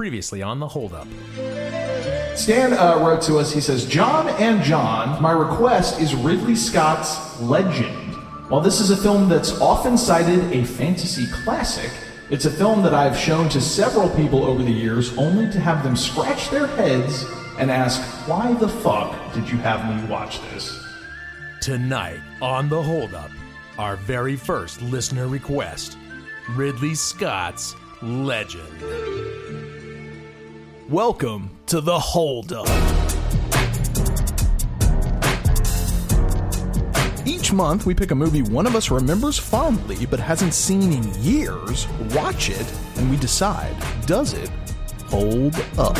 Previously on the holdup. Stan uh, wrote to us. He says, John and John, my request is Ridley Scott's Legend. While this is a film that's often cited a fantasy classic, it's a film that I've shown to several people over the years only to have them scratch their heads and ask, why the fuck did you have me watch this? Tonight on the holdup, our very first listener request Ridley Scott's Legend. Welcome to the holdup. Each month, we pick a movie one of us remembers fondly but hasn't seen in years, watch it, and we decide does it hold up?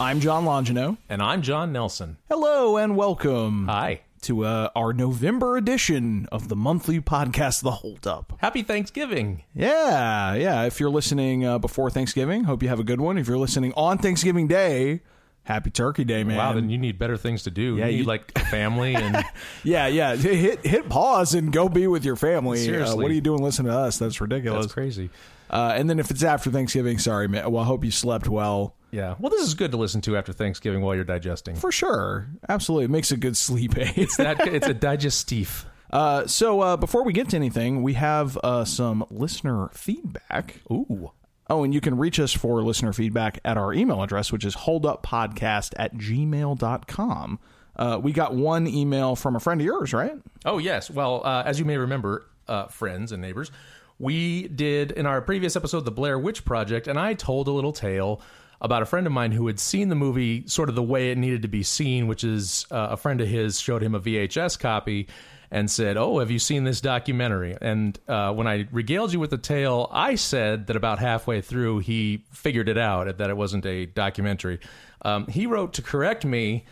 I'm John Longino. And I'm John Nelson. Hello and welcome Hi. To uh, our November edition of the monthly podcast, The Hold Up. Happy Thanksgiving. Yeah, yeah. If you're listening uh, before Thanksgiving, hope you have a good one. If you're listening on Thanksgiving Day, happy Turkey Day, man. Wow, then you need better things to do. Yeah, you need you- like family and Yeah, yeah. Hit hit pause and go be with your family. Uh, what are you doing listening to us? That's ridiculous. that's crazy. Uh, and then if it's after Thanksgiving, sorry, man. Well, I hope you slept well. Yeah. Well, this is good to listen to after Thanksgiving while you're digesting. For sure. Absolutely. It makes a good sleep aid. it's That it's a digestif. Uh, so uh, before we get to anything, we have uh, some listener feedback. Ooh. Oh, and you can reach us for listener feedback at our email address, which is holduppodcast at gmail.com. Uh, we got one email from a friend of yours, right? Oh, yes. Well, uh, as you may remember, uh, friends and neighbors, we did in our previous episode, The Blair Witch Project, and I told a little tale about a friend of mine who had seen the movie sort of the way it needed to be seen, which is uh, a friend of his showed him a VHS copy and said, Oh, have you seen this documentary? And uh, when I regaled you with the tale, I said that about halfway through he figured it out, that it wasn't a documentary. Um, he wrote to correct me.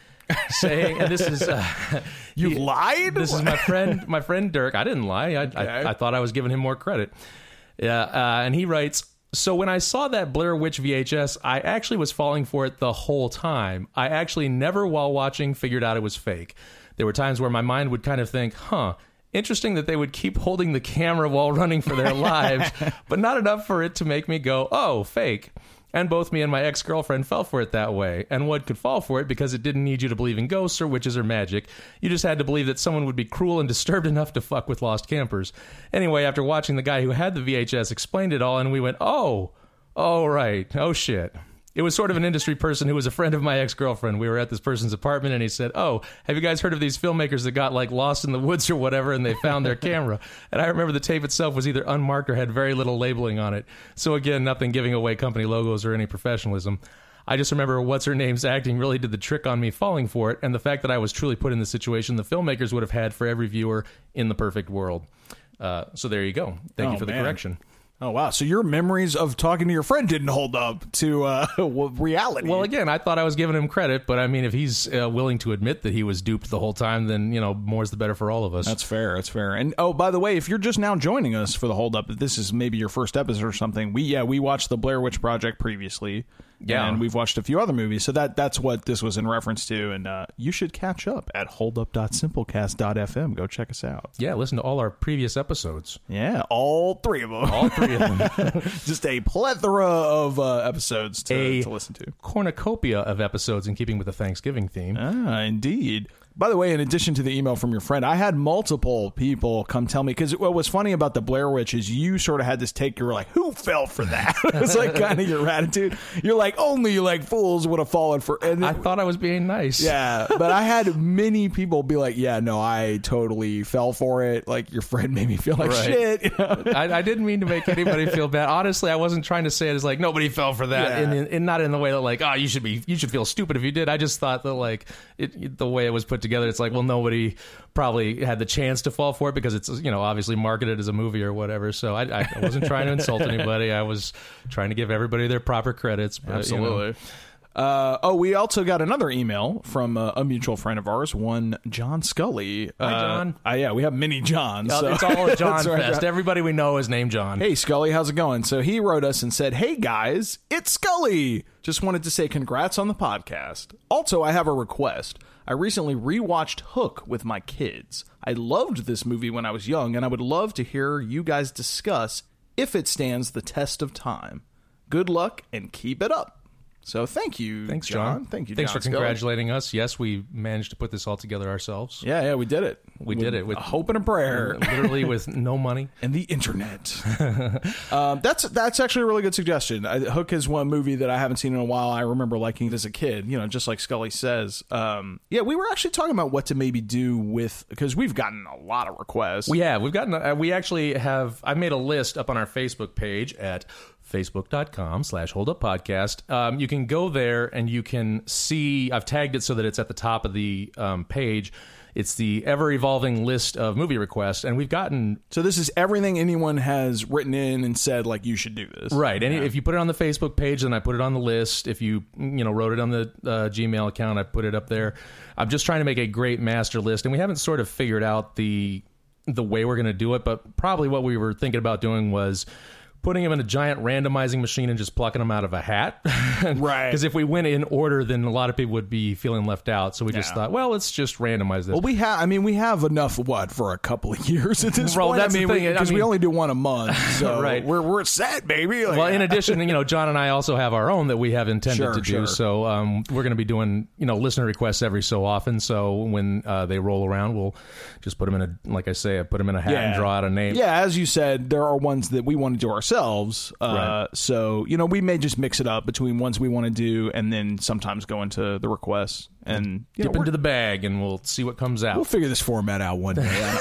saying, and this is uh, You he- lied? This is my friend, my friend Dirk. I didn't lie. I, I, I thought I was giving him more credit. Yeah, uh, and he writes. So when I saw that Blair Witch VHS, I actually was falling for it the whole time. I actually never, while watching, figured out it was fake. There were times where my mind would kind of think, "Huh." Interesting that they would keep holding the camera while running for their lives, but not enough for it to make me go, oh, fake. And both me and my ex girlfriend fell for it that way. And one could fall for it because it didn't need you to believe in ghosts or witches or magic. You just had to believe that someone would be cruel and disturbed enough to fuck with lost campers. Anyway, after watching the guy who had the VHS explained it all, and we went, oh, oh, right, oh shit. It was sort of an industry person who was a friend of my ex girlfriend. We were at this person's apartment and he said, Oh, have you guys heard of these filmmakers that got like lost in the woods or whatever and they found their camera? And I remember the tape itself was either unmarked or had very little labeling on it. So again, nothing giving away company logos or any professionalism. I just remember what's her name's acting really did the trick on me falling for it, and the fact that I was truly put in the situation the filmmakers would have had for every viewer in the perfect world. Uh, so there you go. Thank Oh, you for the man. correction. Oh, wow. So your memories of talking to your friend didn't hold up to uh, reality. Well, again, I thought I was giving him credit, but I mean, if he's uh, willing to admit that he was duped the whole time, then you know, more's the better for all of us. That's fair. That's fair. And oh, by the way, if you're just now joining us for the hold up, if this is maybe your first episode or something, we yeah we watched the Blair Witch Project previously. Yeah. and we've watched a few other movies, so that that's what this was in reference to. And uh, you should catch up at holdup.simplecast.fm. Go check us out. yeah, listen to all our previous episodes, Yeah, all three of them. all three of them, just a plethora of uh, episodes to, A- to listen to. cornucopia of episodes in keeping with the Thanksgiving theme. Ah, indeed. By the way, in addition to the email from your friend, I had multiple people come tell me because what was funny about the Blair Witch is you sort of had this take. You were like, "Who fell for that?" it's like kind of your attitude. You're like, "Only like fools would have fallen for." And I thought I was being nice. yeah, but I had many people be like, "Yeah, no, I totally fell for it." Like your friend made me feel like Right. shit. You know? I, I didn't mean to make anybody feel bad. Honestly, I wasn't trying to say it as like nobody fell for that, Yeah. and, and, and not in the way that like oh you should be you should feel stupid if you did. I just thought that like it, the way it was put together, it's like well nobody probably had the chance to fall for it because it's you know obviously marketed as a movie or whatever. So I, I wasn't trying to insult anybody. I was trying to give everybody their proper credits. But, you know. Uh, oh, we also got another email from uh, a mutual friend of ours, one John Scully. Hi, Uh, John. uh, yeah, we have many Johns. So- it's all John right, fest. John. Everybody we know is named John. Hey, Scully, how's it going? So he wrote us and said, Hey, guys, it's Scully. Just wanted to say congrats on the podcast. Also, I have a request. I recently rewatched Hook with my kids. I loved this movie when I was young, and I would love to hear you guys discuss if it stands the test of time. Good luck and keep it up. So thank you, Thanks, John. Thank you. Thanks John for Scully. congratulating us. Yes, we managed to put this all together ourselves. Yeah, yeah, we did it. We did it with a hope and a prayer. literally with no money. and the internet. um, that's that's actually a really good suggestion. I, Hook is one movie that I haven't seen in a while. I remember liking it as a kid. You know, just like Scully says. Um, yeah, we were actually talking about what to maybe do with because we've gotten a lot of requests. We have. We've gotten. Uh, we actually have. I made a list up on our Facebook page at facebook.com slash hold up podcast. Um, you can go there and you can see i've tagged it so that it's at the top of the um, page. It's the ever evolving list of movie requests and we've gotten so this is everything anyone has written in and said like you should do this. right and if you put it on the facebook page then i put it on the list. If you you know wrote it on the uh, gmail account i put it up there. I'm just trying to make a great master list and we haven't sort of figured out the the way we're going to do it but probably what we were thinking about doing was putting them in a giant randomizing machine and just plucking them out of a hat. Right. Because if we went in order, then a lot of people would be feeling left out. So we just Yeah. thought, well, let's just randomize this. Well, we have. I mean, we have enough. What for a couple of years at this Well, point? that's I mean, thing. I because we only do one a month, so Right. we're we're set, baby. Like, well, in addition, you know, John and I also have our own that we have intended Sure, to do. sure. So um, we're going to be doing, you know, listener requests every so often. So when uh, they roll around, we'll just put them in a, like I say, I put them in a hat and draw out a name. Yeah, as you said, there are ones that we want to do ourselves. Uh, Right. So you know, we may just mix it up between ones we want to do, and then sometimes go into the requests, and you know, Dip into the bag and we'll see what comes out. we'll figure this format out one day.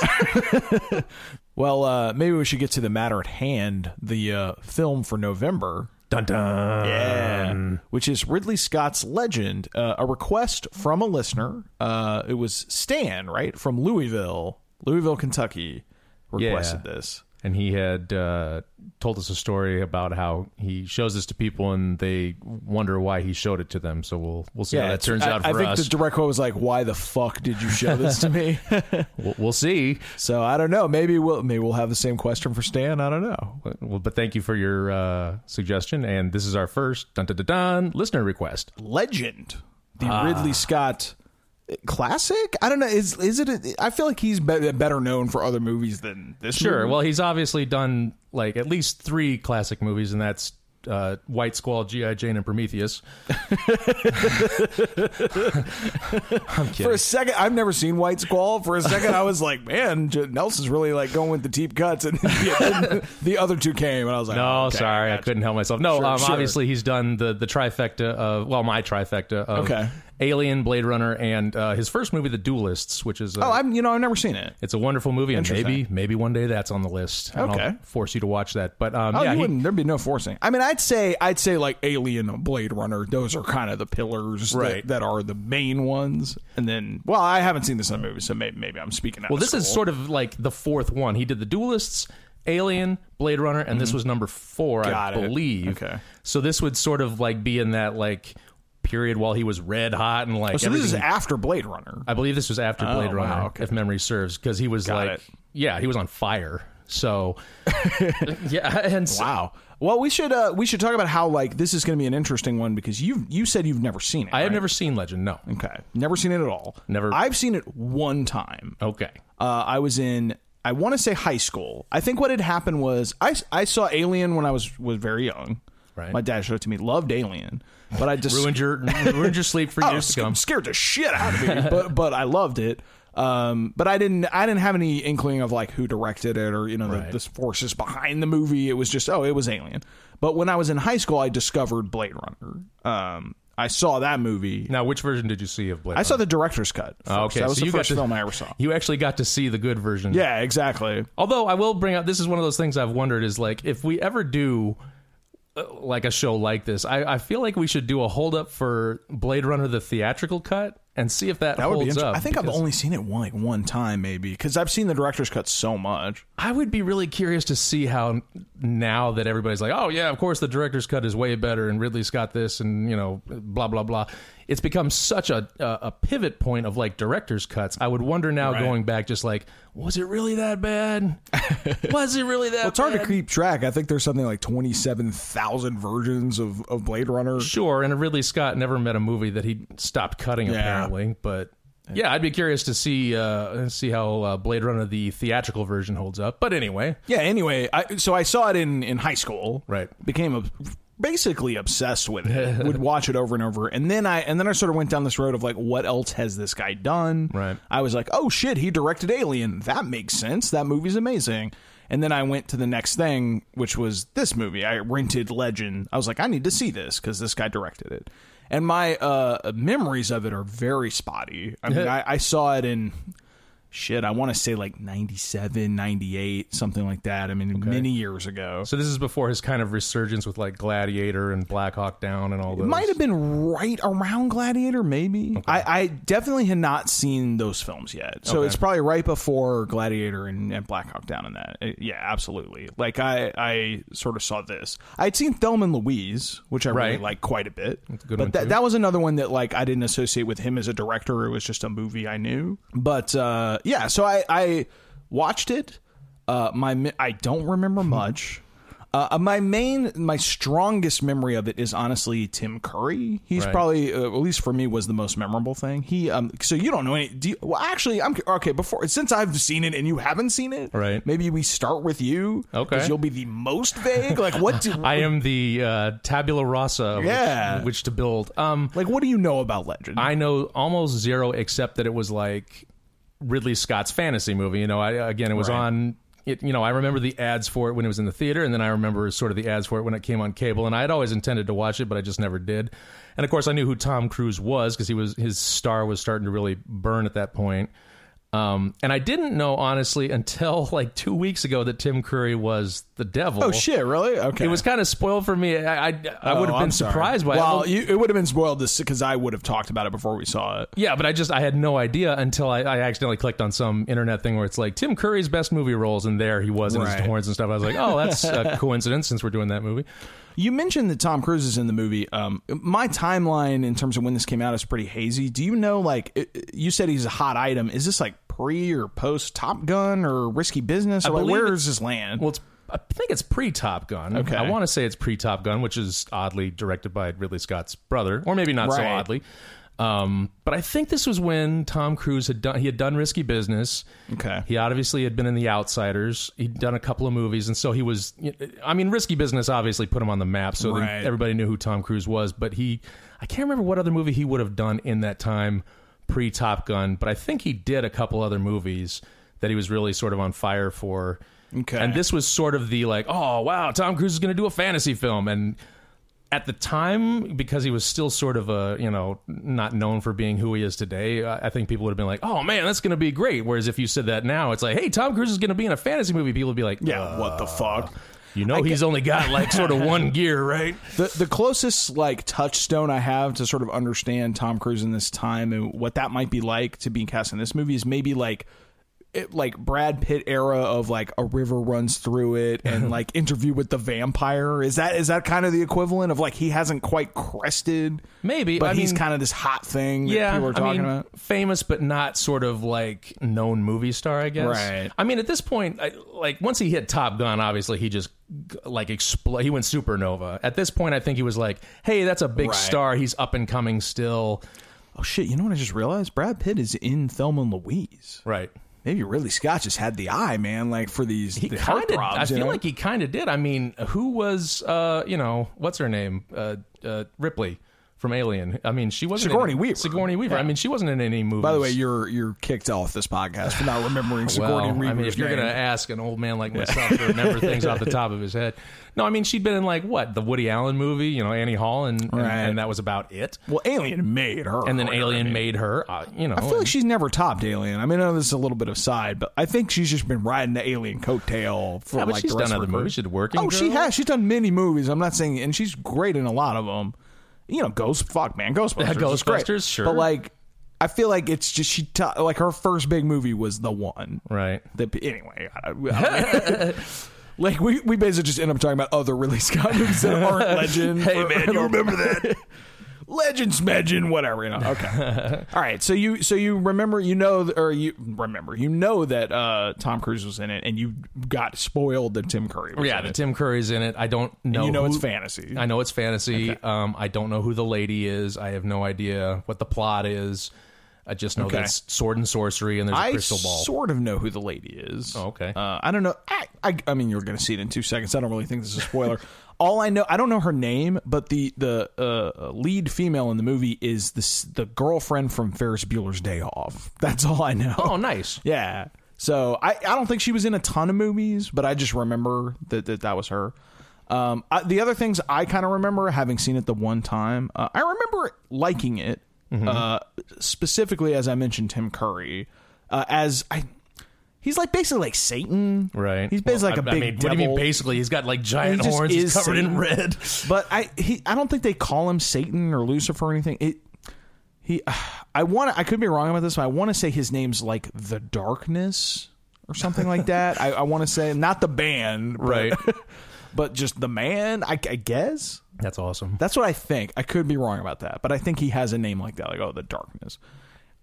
well, uh, maybe we should get to the matter at hand. The uh, film for November. dun dun. Yeah, which is Ridley Scott's Legend, uh, a request from a listener. Uh, it was Stan, right from Louisville, Louisville, Kentucky, requested Yeah. this. And he had uh, told us a story about how he shows this to people and they wonder why he showed it to them. So we'll we'll see how that turns I, out I think us. the direct quote was like, "Why the fuck did you show this to me?" we'll, we'll see. so I don't know. Maybe we'll maybe we'll have the same question for Stan. I don't know. Well, but thank you for your uh, suggestion. And this is our first dun dun dun, dun listener request. Legend, the Ah. Ridley Scott classic. I don't know. Is is it? A, I feel like he's be- better known for other movies than this. Sure. movie. Well, he's obviously done like at least three classic movies, and that's uh, White Squall, GI Jane, and Prometheus. I'm kidding. For a second, I've never seen White Squall. For a second, I was like, "Man, J- Nelson's really like going with the deep cuts," and the, the other two came, and I was like, No, okay, sorry, I gotcha. couldn't help myself. No, Sure, um, sure. obviously he's done the the trifecta of well, my trifecta of Okay. Alien, Blade Runner, and uh, his first movie, The Duelists, which is a, Oh, I'm you know I've never seen it. it's a wonderful movie, and maybe maybe one day that's on the list. and Okay. I'll force you to watch that. But um, Oh, yeah, you he- wouldn't. There'd be no forcing. I mean, I'd say I'd say like Alien, and Blade Runner. Those are kind of the pillars that- Right. that, are the main ones. And then, well, I haven't seen this in a movie, so maybe, maybe I'm speaking out. Of Well, this is sort of like the fourth one. He did The Duelists. Alien, Blade Runner, and this was number four, Mm-hmm. Got I it. believe. Okay. So this would sort of like be in that like period while he was red hot and like Oh, so this is after Blade Runner. I believe this was after Oh, Blade wow, Runner, okay. if memory serves, because he was Got like, it. yeah, he was on fire. So, yeah, and so- Wow. Well, we should uh, we should talk about how like this is going to be an interesting one because you you said you've never seen it. I have right? never seen Legend. No, Okay, never seen it at all. Never- I've seen it one time. okay, Uh, I was in. I want to say high school. I think what had happened was I, I saw Alien when I was was very young. Right. My dad showed it to me. Loved Alien, but I just ruined your ruined your sleep for I years was to come. scared the shit out of me. but but I loved it. Um, but I didn't I didn't have any inkling of like who directed it or you know Right. the, the forces behind the movie. It was just oh it was Alien. But when I was in high school, I discovered Blade Runner. Um, I saw that movie. Now, which version did you see of Blade? I saw the director's cut. Oh, okay, that was so the you got first to- film I ever saw. You actually got to see the good version. Yeah, exactly. Although I will bring up, this is one of those things I've wondered is like if we ever do like a show like this, I, I feel like we should do a hold up for Blade Runner the theatrical cut and see if that, That would holds be interesting. up. I think I've only seen it one like one time maybe because I've seen the director's cut so much. I would be really curious to see how now that everybody's like, oh yeah, of course the director's cut is way better and Ridley Scott this and you know blah blah blah. It's become such a a, a pivot point of like director's cuts. I would wonder now Right. going back, just like, was it really that bad? was it really that? Well, it's hard to keep track. I think there's something like twenty seven thousand versions of, of Blade Runner. Sure, and Ridley Scott never met a movie that he stopped cutting Yeah. apparently, but. Yeah, I'd be curious to see uh, see how uh, Blade Runner the theatrical version holds up. But anyway, Yeah. Anyway, I, so I saw it in in high school. Right. Became a basically obsessed with it. Would watch it over and over, and then I and then I sort of went down this road of like, what else has this guy done? Right. I was like, oh shit, he directed Alien. That makes sense. That movie's amazing. And then I went to the next thing, which was this movie. I rented Legend. I was like, I need to see this because this guy directed it. And my uh, memories of it are very spotty. I mean, I, I saw it in shit, I want to say like 97, 98, something like that. I mean, many years ago. So this is before his kind of resurgence with like Gladiator and Black Hawk Down and all those. It might have been right around Gladiator, maybe. I, I definitely had not seen those films yet, so Okay. it's probably right before Gladiator and, and Black Hawk Down and that. Uh, Yeah, absolutely. Like I, I sort of saw this. I had seen Thelma and Louise, which I really Right. like quite a bit. a good but that, too. that was another one that like I didn't associate with him as a director. It was just a movie I knew. But uh, yeah, so I, I watched it. Uh, my I don't remember much. Uh, my main, my strongest memory of it is honestly Tim Curry. He's Right. probably, uh, at least for me, was the most memorable thing. He, um, so you don't know any. Do you, well, actually, I'm okay. Before since I've seen it and you haven't seen it, Right. Maybe we start with you, Okay. you'll be the most vague. Like what? Do, I am the uh, tabula rasa Yeah. which, which to build. Um, like what do you know about Legend? I know almost zero except that it was like Ridley Scott's fantasy movie. You know, I again it was Right. on. It, you know, I remember the ads for it when it was in the theater, and then I remember sort of the ads for it when it came on cable. And I had always intended to watch it, but I just never did. And of course, I knew who Tom Cruise was because he was his star was starting to really burn at that point. Um, and I didn't know honestly until like two weeks ago that Tim Curry was the devil. oh shit! Really? Okay. It was kind of spoiled for me. I I, I would Oh, have been surprised by it. Well, Well, it would have been spoiled because I would have talked about it before we saw it. Yeah, but I just I had no idea until I, I accidentally clicked on some internet thing where it's like Tim Curry's best movie roles, and there he was in Right. his horns and stuff. I was like, oh, that's a coincidence since we're doing that movie. You mentioned that Tom Cruise is in the movie. Um, my timeline in terms of when this came out is pretty hazy. Do you know, like, it- you said he's a hot item. Is this like pre or post Top Gun or Risky Business? Or like, where does this land? Well, it's I think it's pre Top Gun. Okay. I want to say it's pre Top Gun, which is oddly directed by Ridley Scott's brother, or maybe not so oddly. Um, but I think this was when Tom Cruise had done he had done Risky Business. Okay. He obviously had been in The Outsiders. He'd done a couple of movies, and so he was. I mean, Risky Business obviously put him on the map, so Right. everybody knew who Tom Cruise was. But he, I can't remember what other movie he would have done in that time pre Top Gun. But I think he did a couple other movies that he was really sort of on fire for. Okay. And this was sort of the like, oh wow, Tom Cruise is going to do a fantasy film, and at the time, because he was still sort of a you know not known for being who he is today, I think people would have been like, "Oh man, that's going to be great." Whereas if you said that now, it's like, "Hey, Tom Cruise is going to be in a fantasy movie," people would be like, yeah. "Uh, what the fuck? You know, he's only got like sort of one gear, right?" The the closest like touchstone I have to sort of understand Tom Cruise in this time and what that might be like to be cast in this movie is maybe like it, like Brad Pitt era of like a river runs through it and like interview with the vampire is that is that kind of the equivalent of like he hasn't quite crested Maybe, but I he's mean- kind of this hot thing that Yeah, people are I talking mean, about famous but not sort of like known movie star, I guess. Right. I mean, at this point, I, like once he hit Top Gun, obviously he just like expl- He went supernova. At this point, I think he was like, "Hey, that's a big Right. star. He's up and coming still." oh shit you know what I just realized Brad Pitt is in Thelma and Louise Right. Maybe Ridley Scott just had the eye man like for these He the kind of. I feel know? like he kind of did. I mean, who was, uh, you know, what's her name? Uh, uh, Ripley from Alien. I mean, she wasn't Sigourney in, Weaver. Sigourney Weaver. I mean, she wasn't in any movie. By the way, you're you're kicked off this podcast for not remembering Sigourney well, Weaver's I mean, if you're going to ask an old man like myself to remember things off the top of his head, no, I mean, she'd been in like what the Woody Allen movie, you know, Annie Hall, and and, Right. and that was about it. well, Alien made her, And then or Alien whatever. made her, uh, you know. I feel like she's never topped Alien. I mean, I know this is a little bit of side, but I think she's just been riding the Alien coattail for Yeah, but like she's the rest done of other movies. She did Working Oh, she has. She's done many movies. I'm not saying, and she's great in a lot of them. You know, Ghost, fuck man, Ghostbusters, Yeah, is great. Ghostbusters, sure. But like, I feel like it's just she t- like her first big movie was the one. right. That anyway, I, I- like we we basically just end up talking about other Ridley Scott movies that aren't Legend. Hey, man, you remember that? Legend, whatever. You know. Okay. All right. So you so you remember you know or you remember you know that uh, Tom Cruise was in it and you got spoiled that Tim Curry was Yeah, in the it. Tim Curry's in it. I don't know. you know who- it's fantasy. I know it's fantasy. Um, I don't know who the lady is. I have no idea what the plot is. I just know Okay. that it's sword and sorcery, and there's a I crystal ball. sort of know who the lady is. Oh, okay. Uh, I don't know. I, I, I mean, you're going to see it in two seconds. I don't really think this is a spoiler. All I know, I don't know her name, but the the uh, lead female in the movie is this the girlfriend from Ferris Bueller's Day Off. That's all I know. oh, nice. Yeah. So I, I don't think she was in a ton of movies, but I just remember that that, that was her. Um, I, the other things I kind of remember having seen it the one time, uh, I remember liking it. Uh, specifically, as I mentioned, Tim Curry uh, as I. He's like basically like Satan, Right. He's basically Well, like a I- big I mean, devil. what do you mean basically? He's got like giant He horns. He's covered in red. But I he I don't think they call him Satan or Lucifer or anything. It he I want I could be wrong about this, but I want to say his name's like the Darkness or something like that. I, I want to say not the band, but, Right. But just the man. I, I guess That's awesome. that's what I think. I could be wrong about that, but I think he has a name like that, like oh, the Darkness.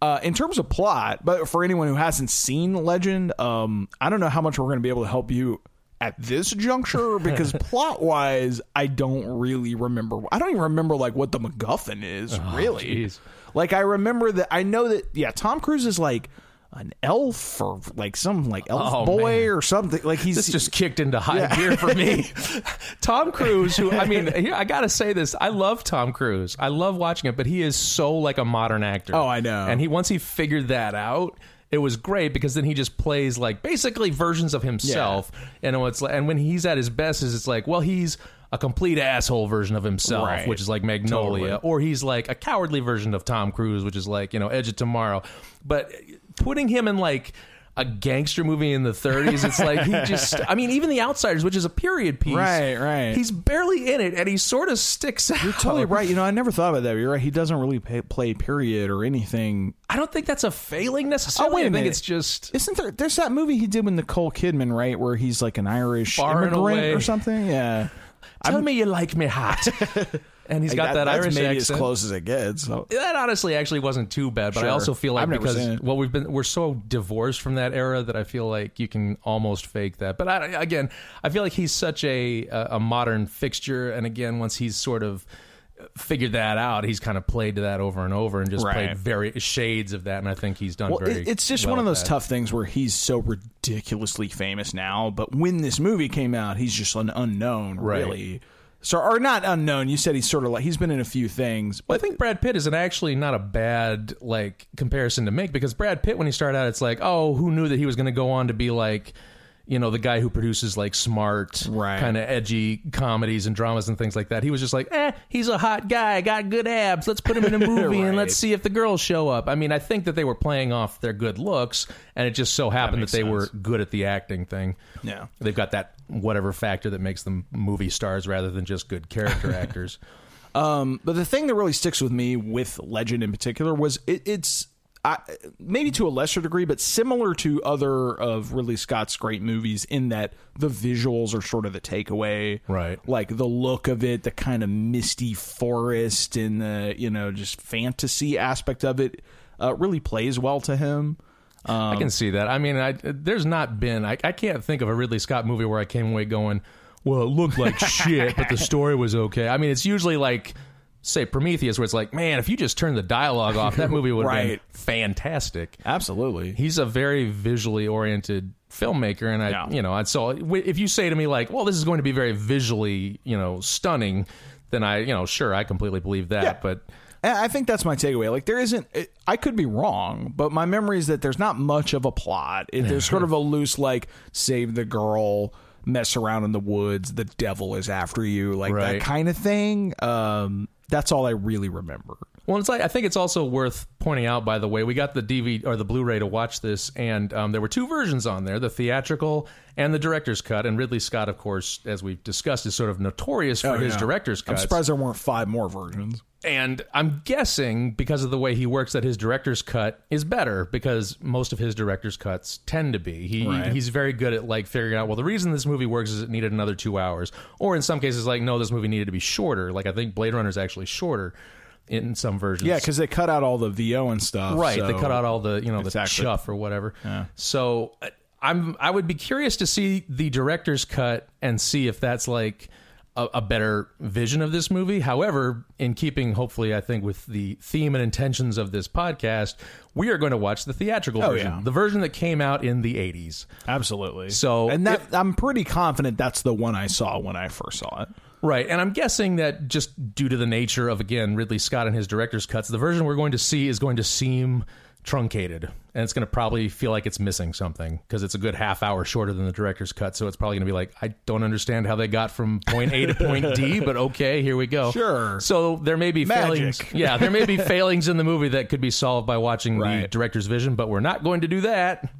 Uh, in terms of plot, but for anyone who hasn't seen Legend, um, I don't know how much we're going to be able to help you at this juncture because plot wise, I don't really remember. I don't even remember like what the MacGuffin is really. jeez. Like I remember that I know that yeah, Tom Cruise is like an elf or like some like elf Oh, boy man. or something. Like he's This just kicked into high gear for me. Tom Cruise, who I mean, I gotta say this: I love Tom Cruise. I love watching it, but he is so like a modern actor. Oh, I know. And he once he figured that out. It was great because then he just plays like basically versions of himself, and it's and when he's at his best, is it's like, well, he's a complete asshole version of himself, Right. which is like Magnolia, Totally. or he's like a cowardly version of Tom Cruise, which is like you know Edge of Tomorrow. But putting him in like a gangster movie in the 30s, it's like he just. I mean, even The Outsiders, which is a period piece, Right, right. He's barely in it, and he sort of sticks out. You're totally right. You know, I never thought about that. You're right. He doesn't really pay, play period or anything. I don't think that's a failing necessarily. Oh, wait a I think minute. it's just. Isn't there? There's that movie he did with Nicole Kidman, right, where he's like an Irish Far immigrant or something. Yeah, Tell me you like me hot. and he's got that, that's Irish maybe accent. as close as it gets. So. That honestly actually wasn't too bad, but I also feel like I've because well we've been we're so divorced from that era that I feel like you can almost fake that. But I, again, I feel like he's such a a modern fixture, and again, once he's sort of figured that out, he's kind of played to that over and over, and just Right. played very shades of that. And I think he's done Well, very. it's just well one of those that. tough things where he's so ridiculously famous now, but when this movie came out, he's just an unknown, Right. really. So, or not unknown. You said he's sort of like he's been in a few things, Well, I think Brad Pitt is an actually not a bad like comparison to make because Brad Pitt when he started out, it's like, oh, who knew that he was going to go on to be like, you know, the guy who produces like smart, Right. kind of edgy comedies and dramas and things like that. He was just like, eh, he's a hot guy, got good abs. Let's put him in a movie and let's see if the girls show up. I mean, I think that they were playing off their good looks, and it just so happened that, makes they were good at the acting thing. Yeah. they've got that whatever factor that makes them movie stars rather than just good character actors. Um, but the thing that really sticks with me with Legend in particular was it, it's I, maybe to a lesser degree, but similar to other of Ridley Scott's great movies in that the visuals are sort of the takeaway, Right. Like the look of it, the kind of misty forest and the you know just fantasy aspect of it uh, really plays well to him. I can see that. I mean, I, there's not been. I, I can't think of a Ridley Scott movie where I came away going, "Well, it looked like shit, but the story was okay." I mean, it's usually like, say, Prometheus, where it's like, "Man, if you just turn the dialogue off, that movie would have Right. been fantastic." Absolutely. He's a very visually oriented filmmaker, and I, Yeah. you know, and so if you say to me like, "Well, this is going to be very visually, you know, stunning," then I, you know, sure, I completely believe that, Yeah. but. I think that's my takeaway. Like there isn't. I could be wrong, but my memory is that there's not much of a plot. It, there's sort of a loose like save the girl, mess around in the woods, the devil is after you, like Right. that kind of thing. Um, that's all I really remember. Well, it's like I think it's also worth pointing out. By the way, we got the DVD or the Blu-ray to watch this, and um, there were two versions on there: the theatrical and the director's cut. And Ridley Scott, of course, as we've discussed, is sort of notorious for his Oh, Yeah. director's cut. I'm surprised there weren't five more versions. And I'm guessing because of the way he works that his director's cut is better because most of his director's cuts tend to be. He Right. he's very good at like figuring out well the reason this movie works is it needed another 2 hours or in some cases like no this movie needed to be shorter. Like I think Blade Runner is actually shorter in some versions. Yeah, because they cut out all the VO and stuff. Right, they cut out all the you know the Exactly. chuff or whatever. Yeah. So uh, I'm I would be curious to see the director's cut and see if that's like a, a better vision of this movie. However, in keeping, hopefully, I think with the theme and intentions of this podcast, we are going to watch the theatrical Oh, version, yeah. the version that came out in the '80s. Absolutely. So and that I'm pretty confident that's the one I saw when I first saw it. Right. And I'm guessing that just due to the nature of, again, Ridley Scott and his director's cuts, the version we're going to see is going to seem truncated. And it's going to probably feel like it's missing something because it's a good half hour shorter than the director's cut. So it's probably going to be like, I don't understand how they got from point A to point D, but okay, here we go. Sure. So there may be Magic. failings. Yeah, there may be failings in the movie that could be solved by watching the director's vision, but we're not going to do that.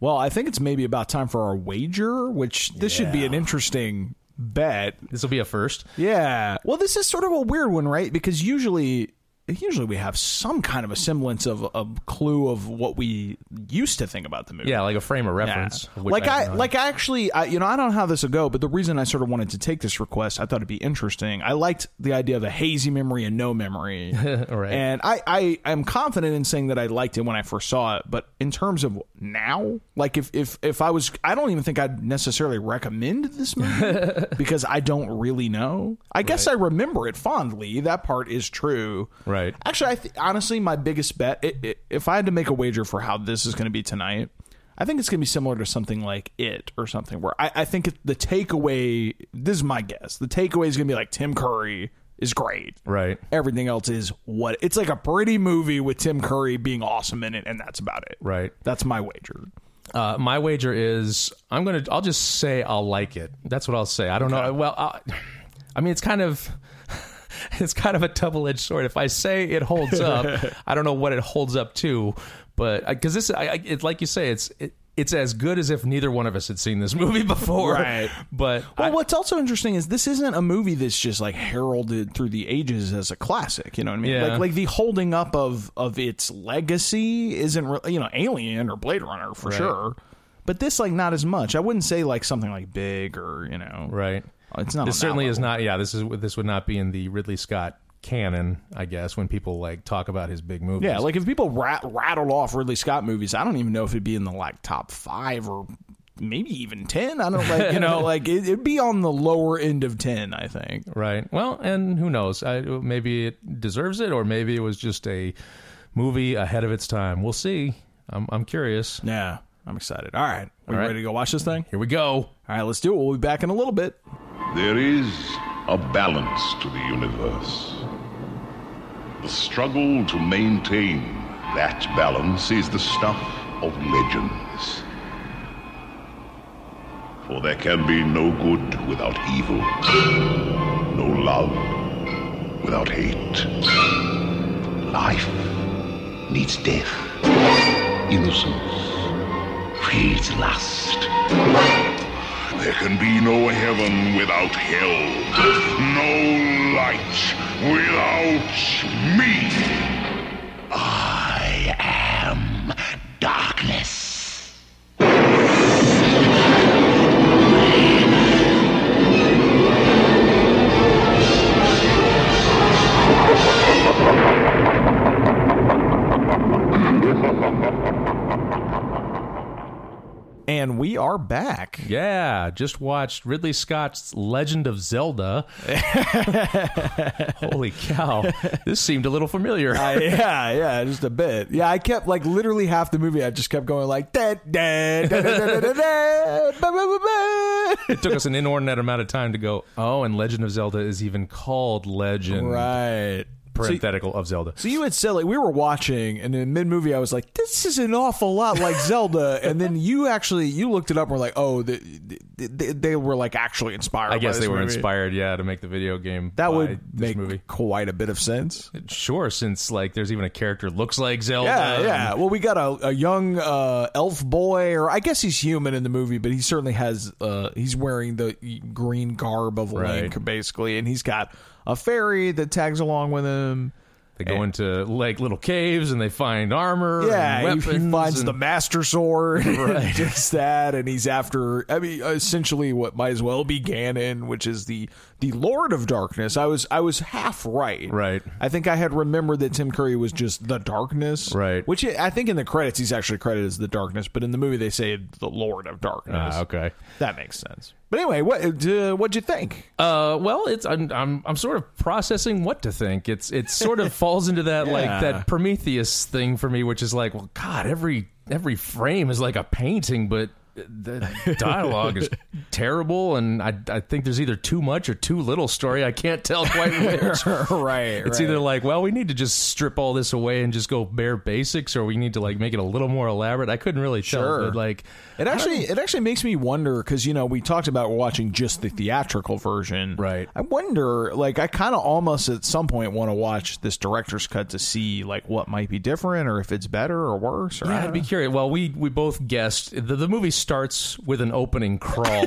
Well, I think it's maybe about time for our wager, which this should be an interesting bet. This will be a first. Yeah. Well, this is sort of a weird one, right? Because usually usually we have some kind of a semblance of a clue of what we used to think about the movie. Yeah, like a frame of reference. which Like I, not. like I actually, I, you know, I don't know how this will go, but the reason I sort of wanted to take this request, I thought it'd be interesting. I liked the idea of a hazy memory and no memory, Right. and I, I, am confident in saying that I liked it when I first saw it. But in terms of now, like if if if I was, I don't even think I'd necessarily recommend this movie because I don't really know. I guess I remember it fondly. That part is true. Right. Actually, I th- honestly, my biggest bet, i i if I had to make a wager for how this is going to be tonight, I think it's going to be similar to something like It or something where I, I think the takeaway, this is my guess, the takeaway is going to be like Tim Curry is great. Right. Everything else is what it's like a pretty movie with Tim Curry being awesome in it, and that's about it. Right. That's my wager. Uh, my wager is I'm gonna. I'll just say I'll like it. That's what I'll say. I don't know. Well, I, I mean, it's kind of. It's kind of a double-edged sword. If I say it holds up, I don't know what it holds up to, but because this, I, I, it's like you say, it's it, it's as good as if neither one of us had seen this movie before. Right. But Well, I- what's also interesting is this isn't a movie that's just like heralded through the ages as a classic. You know what I mean? Yeah. Like, like the holding up of of its legacy isn't, re- you know, Alien or Blade Runner for sure. But this, like, not as much. I wouldn't say like something like Big or you know, right. Oh, it's not. This certainly is not. Yeah. This is. This would not be in the Ridley Scott canon. I guess when people like talk about his big movies. Yeah, like if people rat- rattled off Ridley Scott movies, I don't even know if it'd be in the like top five or maybe even ten. I don't like you know like it, it'd be on the lower end of ten. I think. Right. Well, and who knows? I, maybe it deserves it, or maybe it was just a movie ahead of its time. We'll see. I'm, I'm curious. Yeah, I'm excited. All right, we All right. ready to go watch this thing? Here we go. All right, let's do it. We'll be back in a little bit. There is a balance to the universe. The struggle to maintain that balance is the stuff of legends. For there can be no good without evil, no love without hate. Life needs death. Innocence feeds lust. There can be no heaven without hell, no light without me. I are back. Yeah, just watched Ridley Scott's Legend of Zelda. Holy cow. This seemed a little familiar. uh, yeah, yeah, just a bit. Yeah, I kept like literally half the movie I just kept going like da, It took us an inordinate amount of time to go, "Oh, and Legend of Zelda is even called Legend." Right. So, Parenthetical of Zelda. so you had said like we were watching, and in mid movie, I was like, "This is an awful lot like Zelda." and then you actually you looked it up and were like, "Oh, they, they, they were like actually inspired." I guess they were movie. inspired, yeah, to make the video game. That would this make movie. quite a bit of sense. Sure, since like there's even a character looks like Zelda. Yeah, yeah. Well, we got a, a young uh, elf boy, or I guess he's human in the movie, but he certainly has. Uh, he's wearing the green garb of Link, Right. basically, and he's got a fairy that tags along with him. They go into like little caves and they find armor. Yeah, and he, weapons he finds and- the master sword, right? Just that, and he's after. I mean, essentially, what might as well be Ganon, which is the the Lord of Darkness. I was I was half right. Right. I think I had remembered that Tim Curry was just the Darkness. Right. Which I think in the credits he's actually credited as the Darkness, but in the movie they say the Lord of Darkness. Ah, okay. That makes sense. But anyway, what uh, what'd you think? Uh, well, it's I'm, I'm I'm sort of processing what to think. It's it sort of falls into that like that Prometheus thing for me, which is like, well, God, every every frame is like a painting, but the dialogue is terrible, and I I think there's either too much or too little story. I can't tell quite which. right, It's either like, well, we need to just strip all this away and just go bare basics, or we need to like make it a little more elaborate. I couldn't really tell, Sure. but like, It actually it actually makes me wonder because you know we talked about watching just the theatrical version, Right. I wonder, like, I kind of almost at some point want to watch this director's cut to see like what might be different or if it's better or worse. Or yeah, I'd be know. curious. Well, we we both guessed the, the movie starts with an opening crawl,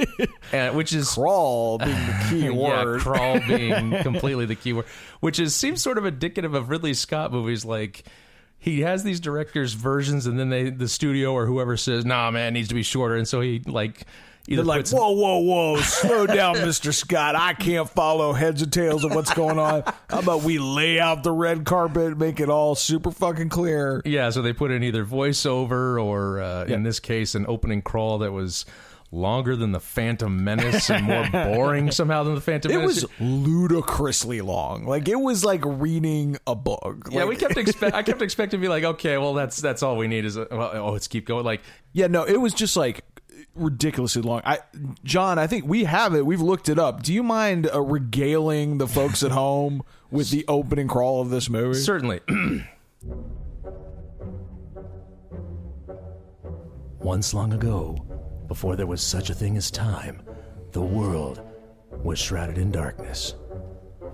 and, which is crawl being the key yeah, crawl being completely the key word, which is seems sort of indicative of Ridley Scott movies. Like he has these directors' versions, and then they the studio or whoever says, "Nah, man, it needs to be shorter," and so he like They're like, puts whoa, whoa, whoa, slow down, Mister Scott. I can't follow heads and tails of what's going on. How about we lay out the red carpet, make it all super fucking clear? Yeah, so they put in either voiceover or, uh, in this case, an opening crawl that was longer than the Phantom Menace and more boring somehow than the Phantom It Menace. It was ludicrously long. Like it was like reading a book. yeah, we kept expect. I kept expecting to be like, okay, well, that's that's all we need is a, well, oh, let's keep going. Like, Yeah, no, it was just like ridiculously long. I, John, I think we have it. We've looked it up. Do you mind uh, regaling the folks at home with the opening crawl of this movie? certainly. Once long ago, before there was such a thing as time, the world was shrouded in darkness.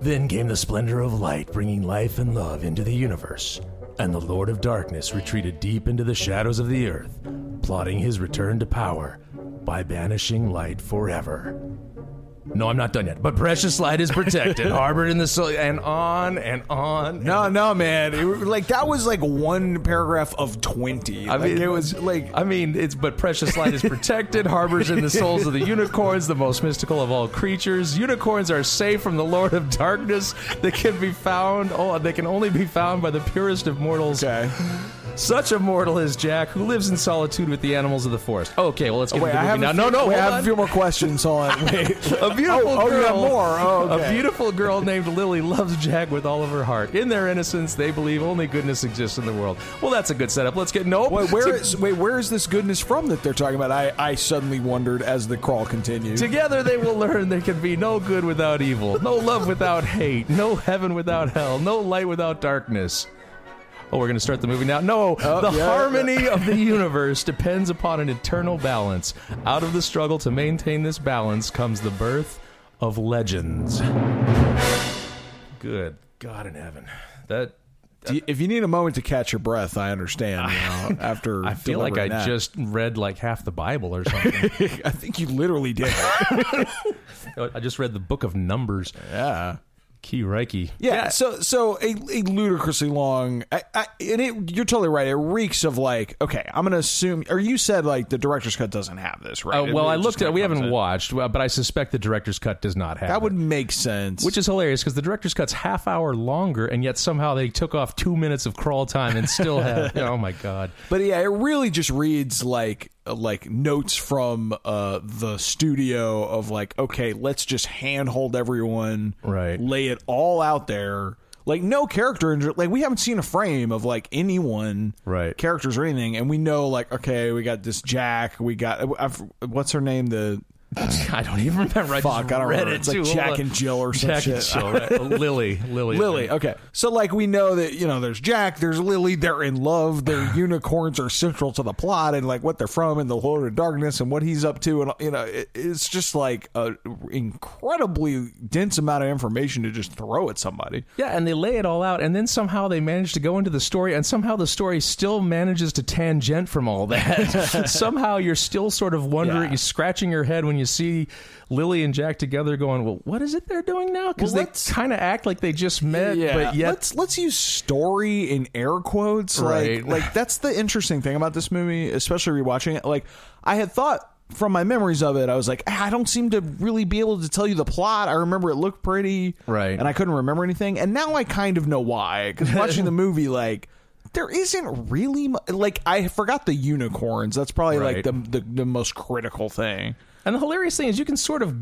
Then came the splendor of light, bringing life and love into the universe. And the Lord of Darkness retreated deep into the shadows of the earth, plotting his return to power by banishing light forever. No, I'm not done yet. But precious light is protected, harbored in the soul, and on and on. No, no, man. It, like that was like one paragraph of twenty. I Like, mean, it was like I mean, it's but precious light is protected, harbors in the souls of the unicorns, the most mystical of all creatures. Unicorns are safe from the Lord of Darkness. They can be found. Oh, they can only be found by the purest of mortals. okay. Such a mortal is Jack, who lives in solitude with the animals of the forest. Okay, well, let's get oh, Wait, into the movie now. few, no, no, wait, I have on. a few more questions. On. Wait. A oh, beautiful oh, girl. Oh, have more. Oh, okay. A beautiful girl named Lily loves Jack with all of her heart. In their innocence, they believe only goodness exists in the world. Well, that's a good setup. Let's get nope. Wait, where is wait? Where is this goodness from that they're talking about? I, I suddenly wondered as the crawl continued. Together they will learn there can be no good without evil, no love without hate, no heaven without hell, no light without darkness. Oh, we're going to start the movie now. No, oh, the Oh, yeah. harmony of the universe depends upon an eternal balance. Out of the struggle to maintain this balance comes the birth of legends. Good God in heaven. That you- if you need a moment to catch your breath, I understand. You know, after I feel like I that. just read like half the Bible or something. I think you literally did. I just read the book of Numbers. yeah. Key Reiki. Yeah, so so a, a ludicrously long, I, I, and it, you're totally right. It reeks of like, okay, I'm going to assume, or you said like the director's cut doesn't have this, right? Uh, It well, I looked at. kinda We haven't in. watched, but I suspect the director's cut does not have. That it. would make sense. which is hilarious because the director's cut's half hour longer, and yet somehow they took off two minutes of crawl time and still have. oh my god! but yeah, it really just reads like like notes from uh, the studio of like, okay, let's just handhold everyone, Right. Lay it all out there. Like no character, injury- like we haven't seen a frame of like anyone, Right. Characters or anything, and we know like, okay, we got this Jack, we got I've, what's her name, the I don't even remember. I Fuck, I don't read remember. it It's like too. Jack and Jill or some Jack and shit. Jill, right? Lily, Lily, Lily. Okay, so like we know that you know there's Jack, there's Lily. They're in love. Their unicorns are central to the plot and like what they're from and the Lord of Darkness and what he's up to and you know it, it's just like a incredibly dense amount of information to just throw at somebody. Yeah, and they lay it all out, and then somehow they manage to go into the story, and somehow the story still manages to tangent from all that. somehow you're still sort of wondering, Yeah. you're scratching your head when you see Lily and Jack together, going, "Well, what is it they're doing now?" Because Well, they kind of act like they just met, but yet let's let's use story in air quotes. Right. Like like that's the interesting thing about this movie, especially rewatching it. Like I had thought from my memories of it, I was like, "Ah, I don't seem to really be able to tell you the plot. I remember it looked pretty, Right. and I couldn't remember anything. And now I kind of know why because watching the movie, like. There isn't really mu- like I forgot the unicorns. That's probably like the, the the most critical thing. And the hilarious thing is, you can sort of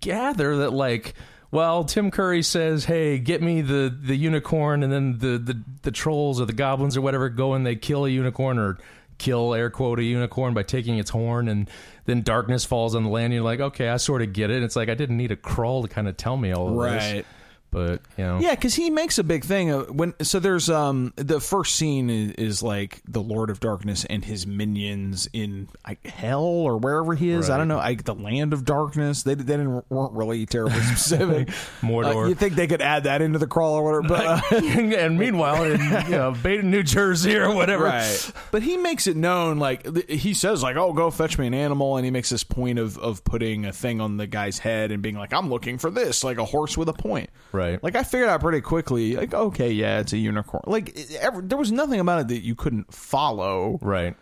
gather that, like, well, Tim Curry says, "Hey, get me the the unicorn," and then the the the trolls or the goblins or whatever go and they kill a unicorn or kill air quote a unicorn by taking its horn and then darkness falls on the land and you're like okay i sort of get it it's like i didn't need a crawl to kind of tell me all of this Right. But you know Yeah, because he makes a big thing of when. So there's um the first scene is, is like the Lord of Darkness and his minions in like, hell or wherever he is. I don't know, like the land of darkness. They, they didn't weren't really terribly specific. Mordor. Uh, you think they could add that into the crawl or whatever? But uh, and meanwhile in you know Baden, New Jersey or whatever right. But he makes it known, like th- he says, like, "Oh, go fetch me an animal," and he makes this point of of putting a thing on the guy's head and being like, "I'm looking for this," like a horse with a point. Right. Like I figured out pretty quickly, like, okay, yeah, it's a unicorn. Like it, ever, there was nothing about it that you couldn't follow. right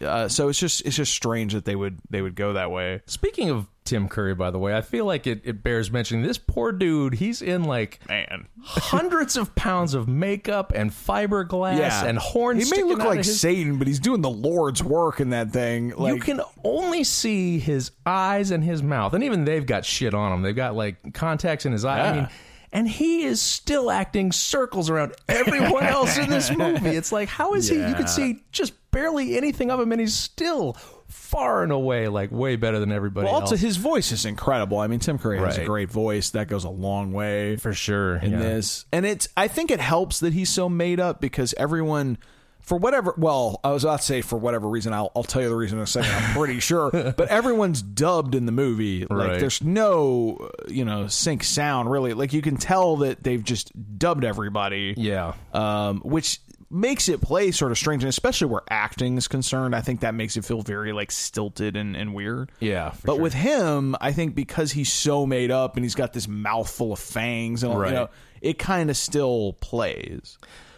Uh, so it's just it's just strange that they would they would go that way. Speaking of Tim Curry, by the way, I feel like it, it bears mentioning this poor dude. He's in like Man. hundreds of pounds of makeup and fiberglass Yeah, and horns. He may look like his- Satan, but he's doing the Lord's work in that thing. Like, you can only see his eyes and his mouth, and even they've got shit on them. They've got like contacts in his eye. I Yeah. mean, and he is still acting circles around everyone else in this movie. It's like, how is he? You Yeah. can see just barely anything of him, and he's still far and away like way better than everybody well, else. also his voice is incredible. I mean, Tim Curry has a great voice. That goes a long way. for sure. in yeah. this. And it's I think it helps that he's so made up because everyone for whatever well, I was about to say for whatever reason, I'll, I'll tell you the reason in a second. I'm pretty sure, but everyone's dubbed in the movie. Like Right. there's no you know sync sound really. Like you can tell that they've just dubbed everybody. Yeah. um, which makes it play sort of strange, and especially where acting is concerned. I think that makes it feel very like stilted and, and weird. Yeah, but sure. with him, I think because he's so made up and he's got this mouthful of fangs, and all, Right. you know, it kind of still plays.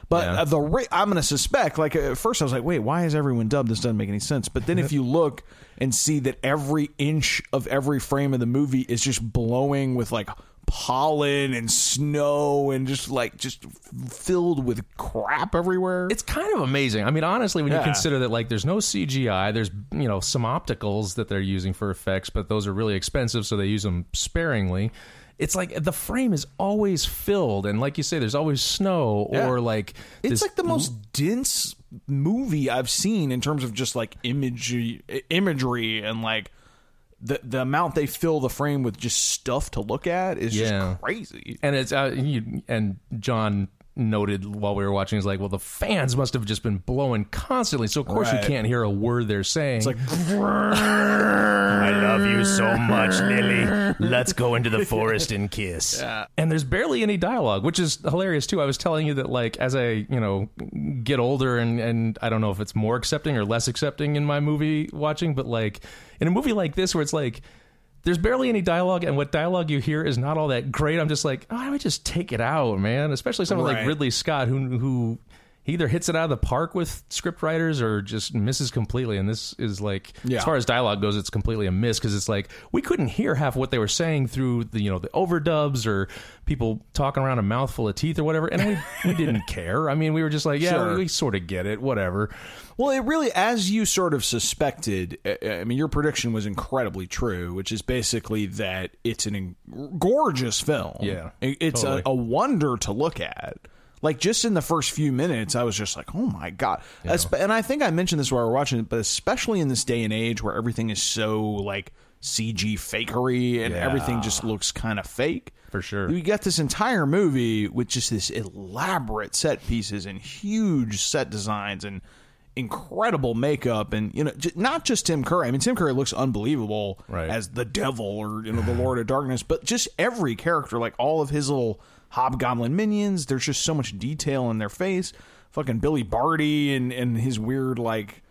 But Yeah. uh, the I'm going to suspect. Like at first, I was like, "Wait, why is everyone dubbed? This doesn't make any sense." But then if you look and see that every inch of every frame of the movie is just blowing with like pollen and snow and just like just filled with crap everywhere. it's kind of amazing. I mean, honestly, when you consider that, like, there's no CGI, there's you know some opticals that they're using for effects, but those are really expensive, so they use them sparingly. It's like the frame is always filled, and like you say, there's always snow Yeah. or like It's like the most dense movie I've seen in terms of just like imagery, imagery and like the the amount they fill the frame with just stuff to look at is Yeah. just crazy. and it's uh, you, and John noted while we were watching, is like, well, the fans must have just been blowing constantly, so of course Right. you can't hear a word they're saying. It's like I love you so much, Lily. Let's go into the forest and kiss. And there's barely any dialogue, which is hilarious too. I was telling you that like as I, you know, get older and and I don't know if it's more accepting or less accepting in my movie watching, but like in a movie like this where it's like there's barely any dialogue, and what dialogue you hear is not all that great. I'm just like, oh, I would just take it out, man. Especially someone like Ridley Scott, who who he either hits it out of the park with script writers or just misses completely. And this is like, Yeah. as far as dialogue goes, it's completely a miss because it's like we couldn't hear half what they were saying through the you know the overdubs or people talking around a mouthful of teeth or whatever, and we, we didn't care. I mean, we were just like, yeah, Sure. we, we sort of get it, whatever. Well, it really, as you sort of suspected, I I mean, your prediction was incredibly true, which is basically that it's an gorgeous film. Yeah, it's totally. a, a wonder to look at. Like just in the first few minutes, I was just like, "Oh my god!" Espe- And I think I mentioned this while we are watching it, but especially in this day and age where everything is so like CG fakery and Yeah. everything just looks kind of fake. For sure. You get this entire movie with just this elaborate set pieces and huge set designs and incredible makeup and you know j- not just Tim Curry. I mean Tim Curry looks unbelievable Right. as the devil or you know the Lord of Darkness, but just every character like all of his little hobgoblin minions, there's just so much detail in their face. Fucking Billy Barty and and his weird like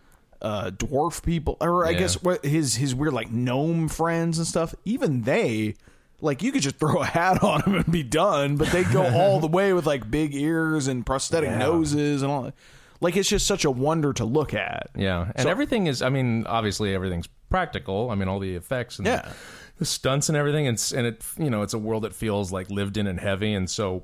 uh dwarf people or I Yeah. guess what his his weird like gnome friends and stuff. Even they like you could just throw a hat on them and be done, but they go all the way with like big ears and prosthetic noses and all. that. Like it's just such a wonder to look at. Yeah, and So- everything is. I mean, obviously everything's practical. I mean, all the effects and Yeah. The stunts and everything. And, it's- and it, you know, it's a world that feels like lived in and heavy. And so,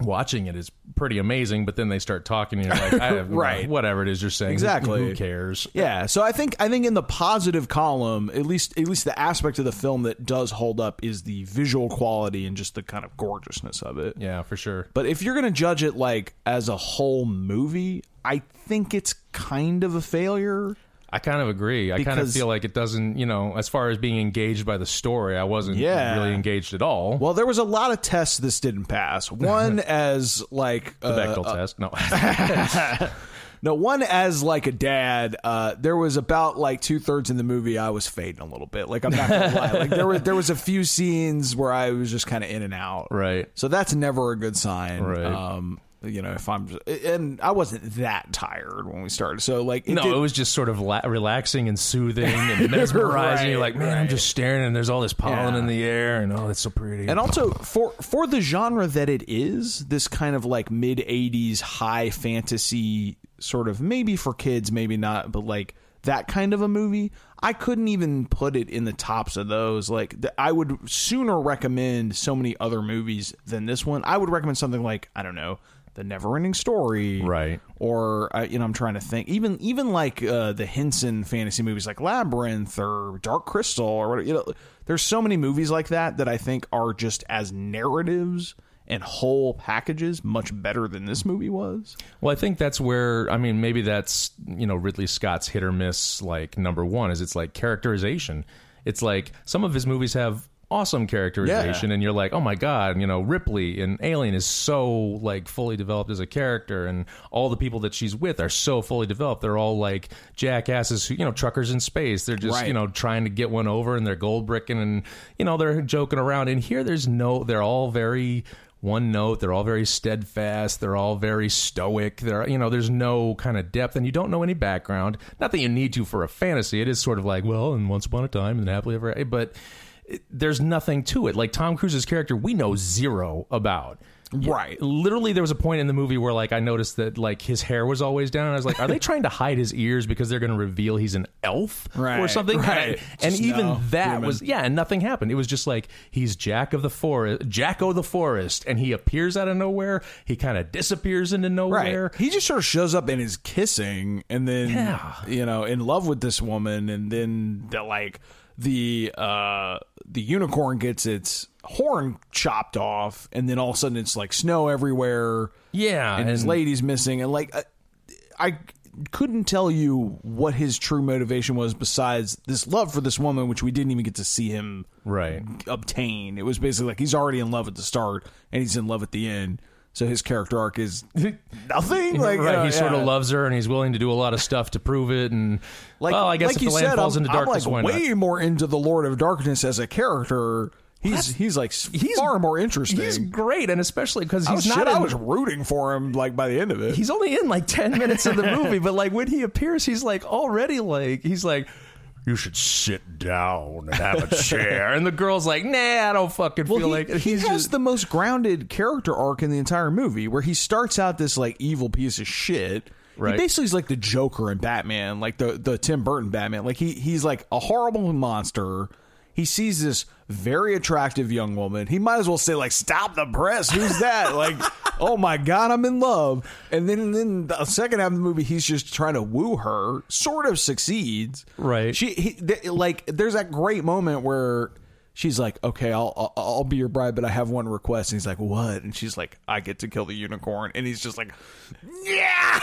watching it is pretty amazing, but then they start talking and you're like, I have, Right. whatever it is you're saying. Exactly. Who cares? Yeah, so I think I think in the positive column, at least at least the aspect of the film that does hold up is the visual quality and just the kind of gorgeousness of it. Yeah, for sure. But if you're going to judge it like as a whole movie, I think it's kind of a failure. I kind of agree. I kind of feel like it doesn't, you know, as far as being engaged by the story, I wasn't Yeah. really engaged at all. Well, there was a lot of tests this didn't pass. One as like the uh, Bechdel test. No. No, one as like a dad. Uh, there was about like two thirds in the movie I was fading a little bit. Like I'm not gonna lie. Like there was there was a few scenes where I was just kind of in and out. right. So that's never a good sign. Right. Um, you know, if I'm and I wasn't that tired when we started. So like it No, did- it was just sort of la- relaxing and soothing and mesmerizing. You're like, man, I'm just staring, and there's all this pollen Yeah. in the air, and oh, it's so pretty. And also for for the genre that it is, this kind of like mid '80s high fantasy sort of maybe for kids, maybe not, but like that kind of a movie. I couldn't even put it in the tops of those. Like th- I would sooner recommend so many other movies than this one. I would recommend something like I don't know, The never ending Story, Right. Or uh, you know, I'm trying to think. Even even like uh, the Henson fantasy movies, like Labyrinth or Dark Crystal, or whatever. You know, there's so many movies like that that I think are just as narratives and whole packages much better than this movie was. Well, I think that's where I mean maybe that's you know Ridley Scott's hit or miss like number one is it's like characterization. It's like some of his movies have awesome characterization Yeah. and you're like oh my god you know ripley in alien is so like fully developed as a character and all the people that she's with are so fully developed. They're all like jackasses who you know truckers in space. They're just Right. you know trying to get one over and they're gold bricking and you know they're joking around. And here there's no they're all very one note. They're all very steadfast. They're all very stoic. They're you know there's no kind of depth and you don't know any background. Not that you need to for a fantasy. It is sort of like well and once upon a time and happily ever but it, there's nothing to it like tom cruise's character we know zero about Right. literally there was a point in the movie where like i noticed that like his hair was always down and i was like are they trying to hide his ears because they're going to reveal he's an elf right, or something right. and Just even no, that human. was yeah and nothing happened it was just like he's jack of the forest jacko the forest and he appears out of nowhere he kind of disappears into nowhere He just sort of shows up and is kissing, and then Yeah. you know, in love with this woman, and then the like the uh the unicorn gets its horn chopped off, and then all of a sudden it's like snow everywhere. yeah and, his lady's missing, and like uh, I couldn't tell you what his true motivation was besides this love for this woman, which we didn't even get to see him right obtain. It was basically like he's already in love at the start and he's in love at the end. So his character arc is nothing. Like right, uh, he sort of loves her, and he's willing to do a lot of stuff to prove it. And Like, well, I guess like if the land said, falls I'm, into I'm darkness, like why not? way more into the Lord of Darkness as a character. He's he's like he's- far more interesting. He's great, and especially because he's was, not. shit, I was rooting for him like by the end of it. he's only in like 10 minutes of the movie but like when he appears he's like already like he's like you should sit down and have a chair and the girl's like nah i don't fucking Well, feel he, like it." he he's has just the most grounded character arc in the entire movie, where he starts out this like evil piece of shit. Right. He basically is like the Joker in Batman, like the the Tim Burton Batman. Like he he's like a horrible monster. He sees this very attractive young woman. He might as well say like, "Stop the press! Who's that?" like, "Oh my god, I'm in love." And then and then the second half of the movie, he's just trying to woo her. Sort of succeeds. Right. She he, th- like there's that great moment where she's like, "Okay, I'll, I'll I'll be your bride, but I have one request." And he's like, "What?" And she's like, "I get to kill the unicorn." And he's just like, yeah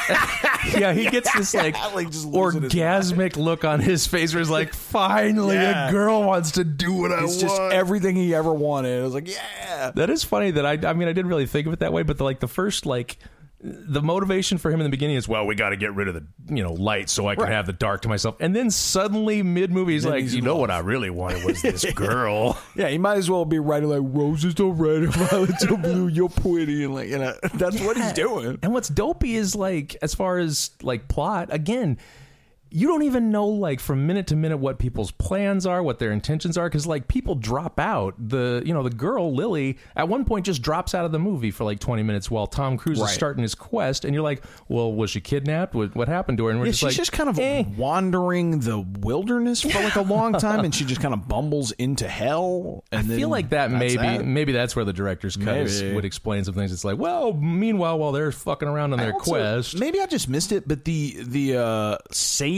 yeah." he gets this like, Like, just orgasmic look on his face where he's like finally Yeah. a girl wants to do what i want. "It's want just everything he ever wanted." I was like, "Yeah." That is funny that I I mean I didn't really think of it that way, but the, like the first like the motivation for him in the beginning is well we got to get rid of the you know light so I can Right. have the dark to myself, and then suddenly mid movie he's like he's you know what I really wanted was this girl. Yeah, he might as well be writing like roses are red and violets are blue. You're pretty, and like you know, that's what he's doing. And what's dopey is like as far as like plot again. You don't even know like from minute to minute what people's plans are what their intentions are because like people drop out the you know the girl lily at one point just drops out of the movie for like 20 minutes while tom cruise Right. is starting his quest and you're like well was she kidnapped what, what happened to her and we're Yeah, just she's like just kind of eh. wandering the wilderness for like a long time, and she just kind of bumbles into hell. And I feel like that maybe that. maybe that's where the director's cut is, would explain some things. It's like, well, meanwhile, while they're fucking around on their Also, quest, Maybe I just missed it, but the the uh,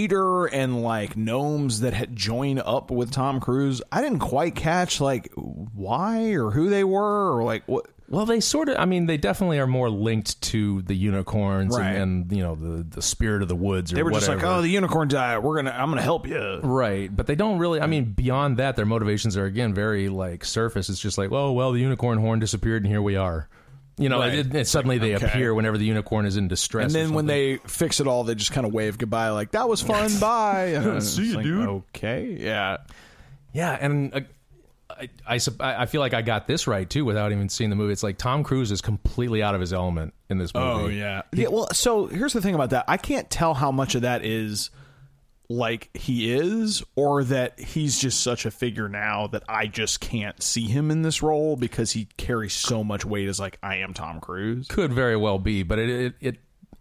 and like gnomes that had joined up with Tom Cruise, I didn't quite catch like why or who they were or like what. Well, they sort of. I mean, they definitely are more linked to the unicorns Right. and, and you know the the spirit of the woods. Or They were just like, oh, the unicorn died. We're gonna, I'm gonna help you. Right, but they don't really. I mean, beyond that, their motivations are again very like surface. It's just like, oh well, the unicorn horn disappeared, and here we are. You know, Right. it, it, suddenly they okay. appear whenever the unicorn is in distress. And then when they fix it all, they just kind of wave goodbye, like that was fun. Bye. And See you, like, dude. Okay, yeah. Yeah, and uh, I, I, I I feel like I got this right too without even seeing the movie. It's like Tom Cruise is completely out of his element in this movie. Oh yeah. Yeah. Well, so here's the thing about that. I can't tell how much of that is like he is, or that he's just such a figure now that I just can't see him in this role because he carries so much weight as like I am Tom Cruise. could very well be, but it it. it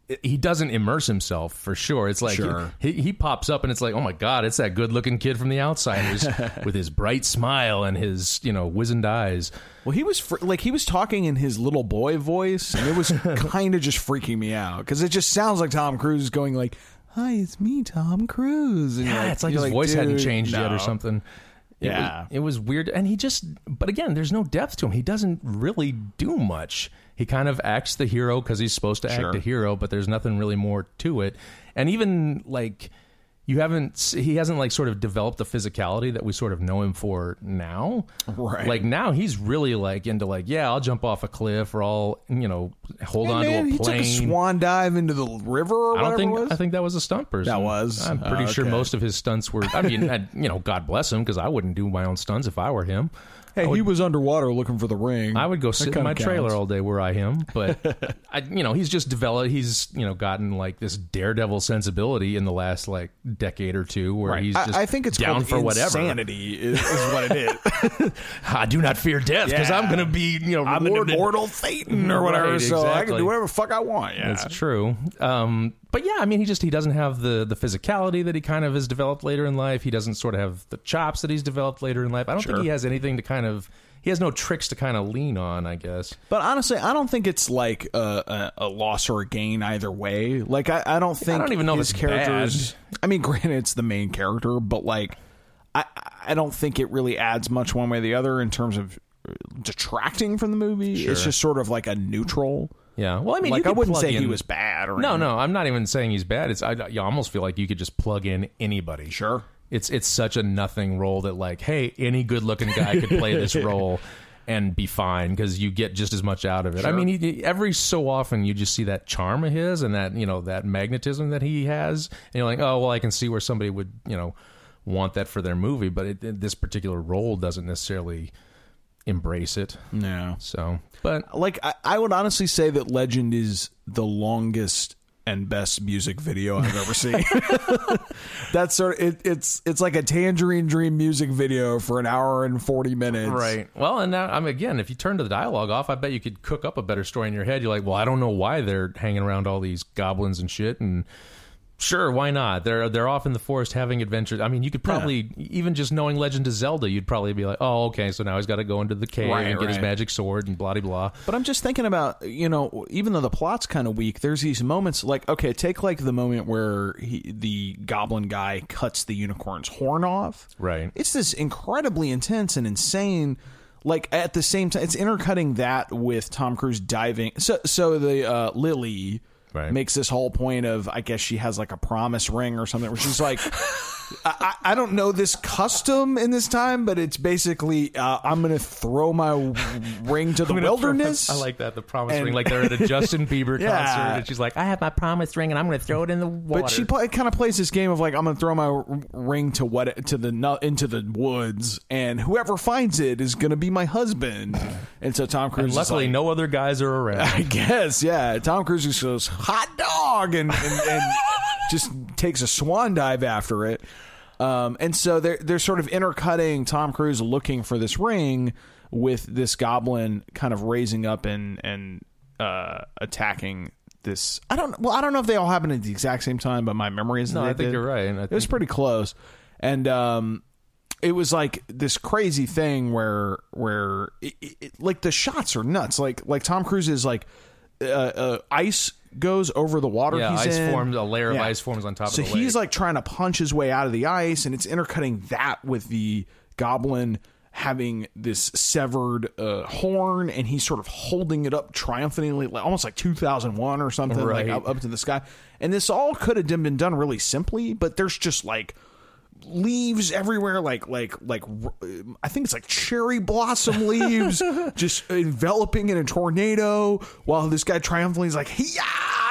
it- he doesn't immerse himself for sure. It's like Sure. he, he pops up and it's like, oh my god, it's that good-looking kid from The Outsiders with his bright smile and his you know wizened eyes. Well, he was fr- like he was talking in his little boy voice, and it was kind of just freaking me out because it just sounds like Tom Cruise going like, "Hi, it's me, Tom Cruise." And you're Yeah, it's like you're his voice hadn't "Dude, changed yet or something. It Yeah. was, it was weird, and he just. But again, there's no depth to him. He doesn't really do much. He kind of acts the hero because he's supposed to Sure. act a hero, but there's nothing really more to it. And even like you haven't, he hasn't like sort of developed the physicality that we sort of know him for now. Right. Like now, he's really like into like, yeah, I'll jump off a cliff or I'll you know hold Hey, on man, to a he plane. took a swan dive into the river or I don't think. I think that was a stunt person. That was? I'm pretty Oh, sure most of his stunts were. I mean, I, you know, God bless him because I wouldn't do my own stunts if I were him. Hey, he was underwater looking for the ring. I would go sit in my trailer all day were I him. But I, you know, he's just developed. He's you know gotten like this daredevil sensibility in the last like decade or two, where Right. he's I- just I, think it's down for whatever. insanity is, is what it is. I do not fear death because Yeah. I'm going to be you know I'm an immortal Satan or whatever, Right, so I can do whatever the fuck I want. Yeah, That's true. Um, but yeah, I mean, he just he doesn't have the the physicality that he kind of has developed later in life. He doesn't sort of have the chops that he's developed later in life. I don't Sure. think he has anything to kind of. He has no tricks to kind of lean on. I guess. But honestly, I don't think it's like a, a, a loss or a gain either way. Like I, I don't think I don't even know if his it's characters. I mean, granted, it's the main character, but like, I I don't think it really adds much one way or the other in terms of uh, detracting from the movie. It's just sort of like a neutral. Yeah. Well, I mean, like you I wouldn't say he was bad or No, anything. no, no, I'm not even saying he's bad. It's I, you almost feel like you could just plug in anybody. Sure. It's it's such a nothing role that like, hey, any good looking guy could play this role and be fine because you get just as much out of it. I mean, he, every so often you just see that charm of his and that you know that magnetism that he has, and you're like, oh well, I can see where somebody would you know want that for their movie, but it- this particular role doesn't necessarily embrace it. No. So, but Like I, I would honestly say that Legend is the longest and best music video I've ever seen. That's sort of, it, it's it's like a Tangerine Dream music video for an hour and forty minutes. Right. Well, and now I'm again, if you turn to the dialogue off, I bet you could cook up a better story in your head. You're like, well, I don't know why they're hanging around all these goblins and shit, and sure, why not? They're they're off in the forest having adventures. I mean, you could probably even just knowing Legend of Zelda, you'd probably be like, oh, okay, so now he's got to go into the cave Right, and get his right. magic sword and blah de blah. But I'm just thinking about, you know, even though the plot's kind of weak, there's these moments like, okay, take like the moment where he, the goblin guy cuts the unicorn's horn off. Right. It's this incredibly intense and insane. Like at the same time, it's intercutting that with Tom Cruise diving. So, so the uh, Lily Right. makes this whole point of, I guess she has like a promise ring or something, where she's like. I, I don't know this custom in this time, but it's basically uh, I'm going to throw my ring to the wilderness. I like that the promise And- ring, like they're at a Justin Bieber Yeah. concert, and she's like, I have my promise ring, and I'm going to throw it in the water. But she play, kind of plays this game of like I'm going to throw my ring to what to the into the woods, and whoever finds it is going to be my husband. And so Tom Cruise, And luckily, like- no other guys are around. I guess, yeah. Tom Cruise just goes hot dog and and, and just takes a swan dive after it. Um, and so they're they're sort of intercutting Tom Cruise looking for this ring with this goblin kind of raising up and and uh, attacking this. I don't well I don't know if they all happened at the exact same time, but my memory is No, I think did. you're right. and I It was pretty close, and um, it was like this crazy thing where where it, it- like the shots are nuts. Like like Tom Cruise is like uh, uh, ice goes over the water. Yeah, he's ice in. forms, a layer of Yeah. ice forms on top So of the he's lake. like trying to punch his way out of the ice, and it's intercutting that with the goblin having this severed uh, horn, and he's sort of holding it up triumphantly, like, almost like 2001 or something, Right. like up, up to the sky. And this all could have been done really simply, but there's just like leaves everywhere like like like i think it's like cherry blossom leaves just enveloping in a tornado while this guy triumphantly is like yeah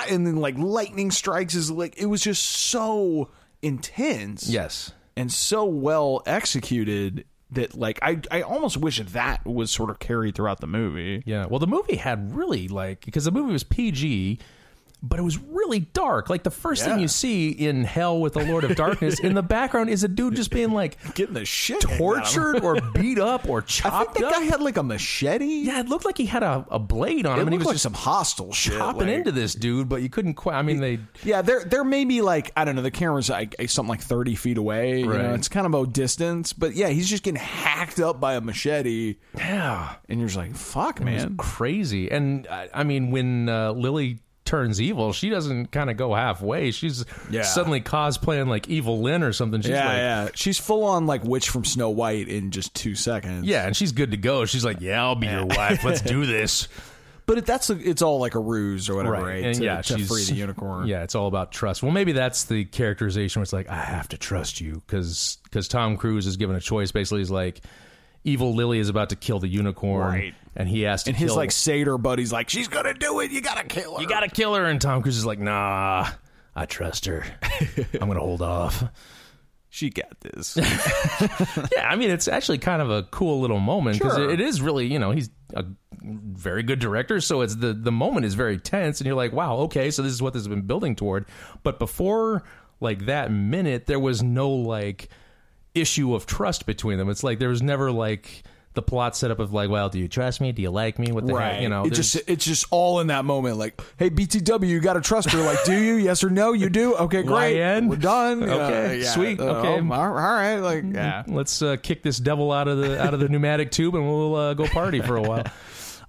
and then like lightning strikes is like it was just so intense yes. and so well executed that like i i almost wish that was sort of carried throughout the movie Yeah. Well, the movie had really like because the movie was PG, but it was really dark. Like the first Yeah. thing you see in Hell with the Lord of Darkness in the background is a dude just being like getting the shit handed out of him. tortured or beat up or chopped. i think that up. guy had like a machete yeah, it looked like he had a, a blade on it him, and he was like just some hostile shit chopping like- into this dude, but you couldn't quite. I mean, they Yeah, there there may be like I don't know. The camera's like something like thirty feet away. You know, Right. it's kind of a distance, but yeah, he's just getting hacked up by a machete, yeah. and you're just like, "Fuck, man." crazy. And I, I mean, when uh, Lily turns evil, she doesn't kind of go halfway. She's Yeah. suddenly cosplaying like Evil Lynn or something. She's Yeah, like, yeah. She's full on like witch from Snow White in just two seconds. Yeah, and she's good to go. She's like, "Yeah, I'll be your wife. Let's do this." but it, that's it's all like a ruse or whatever, right? And to, yeah, to she's free the unicorn. Yeah, it's all about trust. Well, maybe that's the characterization where it's like, I have to trust you because because Tom Cruise is given a choice. Basically, he's like, evil Lily is about to kill the unicorn, Right. and he has to and his kill, like satyr buddy's like, "She's gonna do it. You gotta kill her. you got to kill her, and Tom Cruise is like, Nah, I trust her. I'm gonna hold off. She got this." Yeah, I mean, it's actually kind of a cool little moment because Sure. it, it is really, you know, he's a very good director, so it's the the moment is very tense, and you're like, wow, okay, so this is what this has been building toward. But before like that minute, there was no like issue of trust between them. It's like there was never like the plot setup of like, well, do you trust me? Do you like me? What the Right. heck? You know, it just it's just all in that moment. Like, hey, BTW, you got to trust her. Like, do you? Yes or no? You do. Okay, great. We're done. Okay, Uh, yeah. sweet, Uh, okay. oh, all right. Like, yeah. let's uh, kick this devil out of the out of the pneumatic tube, and we'll uh, go party for a while.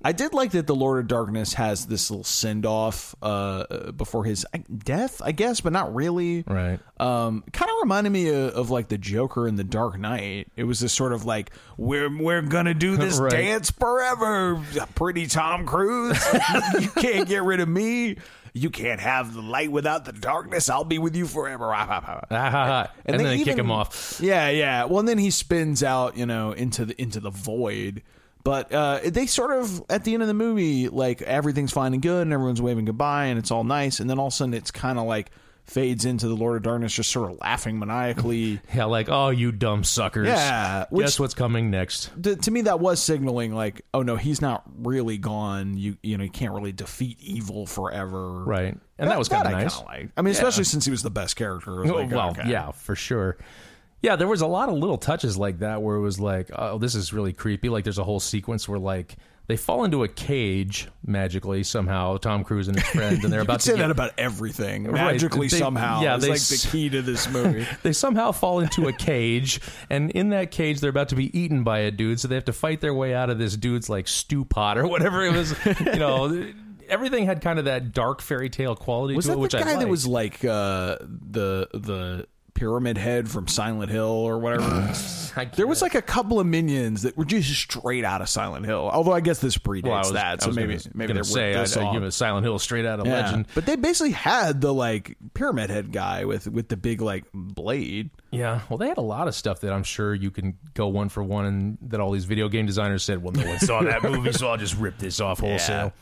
I did like that the Lord of Darkness has this little send off uh, before his death, I guess, but not really. Right. Um, kind of reminded me of, of like the Joker in the Dark Knight. It was this sort of like we're we're gonna do this Right. dance forever, pretty Tom Cruise. you can't get rid of me. You can't have the light without the darkness. I'll be with you forever. Ah, ha, ha. And, then they kick him off. Yeah, yeah. Well, and then he spins out, you know, into the into the void. But uh, they sort of at the end of the movie, like everything's fine and good, and everyone's waving goodbye, and it's all nice. And then all of a sudden, it's kind of like fades into the Lord of Darkness, just sort of laughing maniacally. Yeah, like, oh, you dumb suckers. Yeah, which- Guess what's coming next? to, to me, that was signaling like, oh no, he's not really gone. You you know, you can't really defeat evil forever, Right. And that, was kind of nice. liked. I mean, especially since he was the best character. Was Oh, like, well, okay. yeah, for sure. Yeah, there was a lot of little touches like that where it was like, oh, this is really creepy. Like, there's a whole sequence where like they fall into a cage magically somehow. Tom Cruise and his friend, and they're about to say get, that about everything. Right. Magically, They- somehow. yeah, it's like s- the key to this movie. they somehow fall into a cage, and in that cage, they're about to be eaten by a dude. So they have to fight their way out of this dude's like stew pot or whatever it was. You know, everything had kind of that dark fairy tale quality Was to that it, which the I guy that was like uh, the the pyramid head from Silent Hill or whatever? There was like a couple of minions that were just straight out of Silent Hill. Although I guess this predates Well, I was, that, I so was maybe gonna, maybe gonna they say I, this I off. give a Silent Hill straight out of Yeah. legend. But they basically had the like pyramid head guy with with the big like blade. Yeah, well, they had a lot of stuff that I'm sure you can go one for one, and that all these video game designers said, "Well, no one saw that movie, so I'll just rip this off wholesale."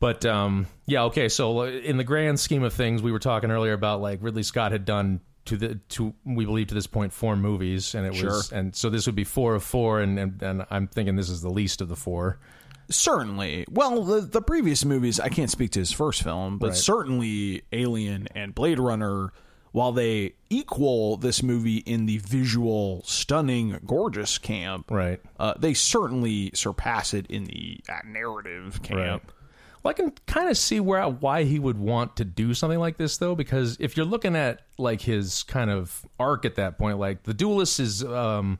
But um, yeah, okay. So uh, in the grand scheme of things, we were talking earlier about like Ridley Scott had done to the to we believe to this point four movies, and it was and so this would be four of four, and, and and I'm thinking this is the least of the four. Certainly. Well, the the previous movies, I can't speak to his first film, but Right. certainly Alien and Blade Runner while they equal this movie in the visual, stunning, gorgeous camp, Right. uh, they certainly surpass it in the uh, narrative camp. Well, I can kind of see where why he would want to do something like this, though, because if you're looking at like his kind of arc at that point, like the Duelist is um,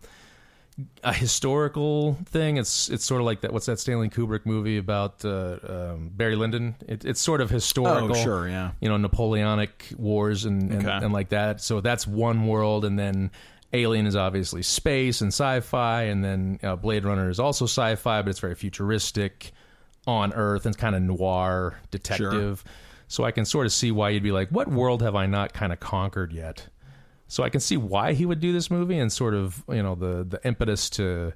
a historical thing. It's it's sort of like that. What's that Stanley Kubrick movie about uh, um, Barry Lyndon? It, it's sort of historical. Oh, sure, yeah. You know, Napoleonic wars and and, Okay. and like that. So that's one world, and then. Alien is obviously space and sci-fi, and then uh, Blade Runner is also sci-fi, but it's very futuristic on Earth and kind of noir detective. So I can sort of see why you'd be like, what world have I not kind of conquered yet? So I can see why he would do this movie and sort of you know the the impetus to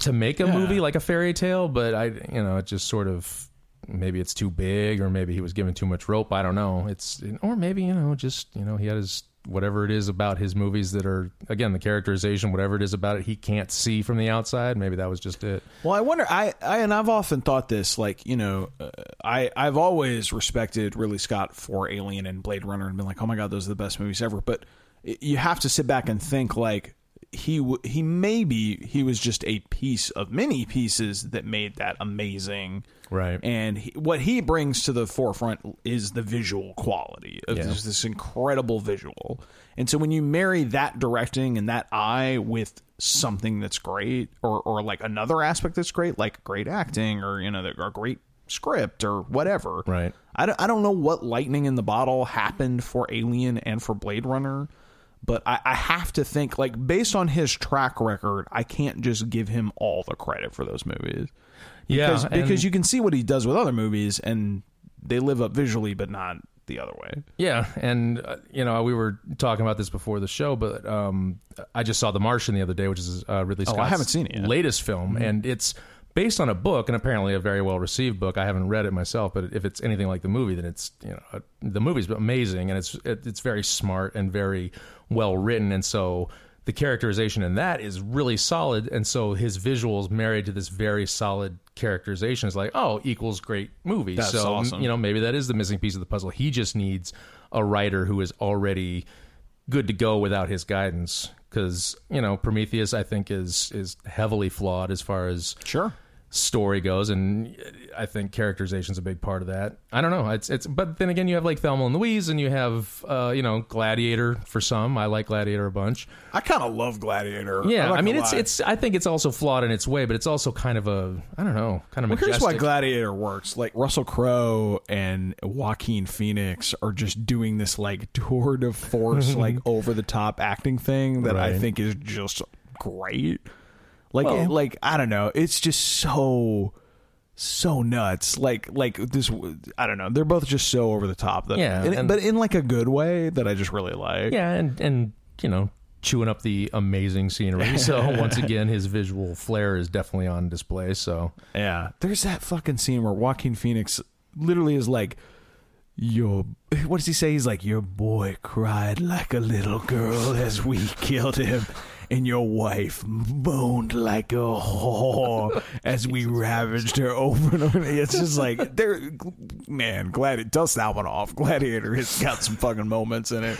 to make a movie like a fairy tale, but I you know it just sort of maybe it's too big or maybe he was given too much rope. I don't know. It's or maybe you know just you know he had his whatever it is about his movies that are again the characterization whatever it is about it he can't see from the outside maybe that was just it Well, I wonder. I, I and I've often thought this. Like you know, uh, I I've always respected Ridley Scott for Alien and Blade Runner and been like, oh my god, those are the best movies ever. But you have to sit back and think like he w- he maybe he was just a piece of many pieces that made that amazing. Right. And he, what he brings to the forefront is the visual quality of Yeah. this, this incredible visual. And so when you marry that directing and that eye with something that's great or or like another aspect that's great like great acting or you know the- or great script or whatever. Right. I don't, I don't know what lightning in the bottle happened for Alien and for Blade Runner, but I, I have to think like based on his track record, I can't just give him all the credit for those movies. Because, and- because you can see what he does with other movies and they live up visually but not the other way. Yeah, and uh, you know we were talking about this before the show, but um, I just saw The Martian the other day, which is uh, Ridley Scott's Oh, I haven't seen it yet. Mm-hmm. latest film, and it's based on a book, and apparently a very well received book. I haven't read it myself, but if it's anything like the movie, then it's you know uh, the movie's amazing, and it's it, it's very smart and very well written, and so. The characterization in that is really solid, and so his visuals married to this very solid characterization is like, oh, equals great movie. That's so awesome. you know, maybe that is the missing piece of the puzzle. He just needs a writer who is already good to go without his guidance. Because you know, Prometheus, I think is is heavily flawed as far as Sure. Story goes, and I think characterization is a big part of that. I don't know. It's it's, but then again, you have like Thelma and Louise, and you have uh, you know Gladiator for some. I like Gladiator a bunch. I kind of love Gladiator. Yeah, I mean it's lie. it's. I think it's also flawed in its way, but it's also kind of a I don't know, kind of Well, majestic. here's why Gladiator works. Like Russell Crowe and Joaquin Phoenix are just doing this like tour de force, like over the top acting thing that I think is just great. Like, Well- like I don't know, it's just so so nuts. Like, like this. I don't know. They're both just so over the top. That, Yeah, and- and- but in like a good way that I just really like. Yeah, and and you know, chewing up the amazing scenery. So once again, his visual flair is definitely on display. So Yeah. There's that fucking scene where Joaquin Phoenix literally is like, Your what does he say? He's like, Your boy cried like a little girl as we killed him, and your wife moaned like a whore as we ravaged her over and over. It's just like there man, glad it dust that one off. Gladiator has got some fucking moments in it.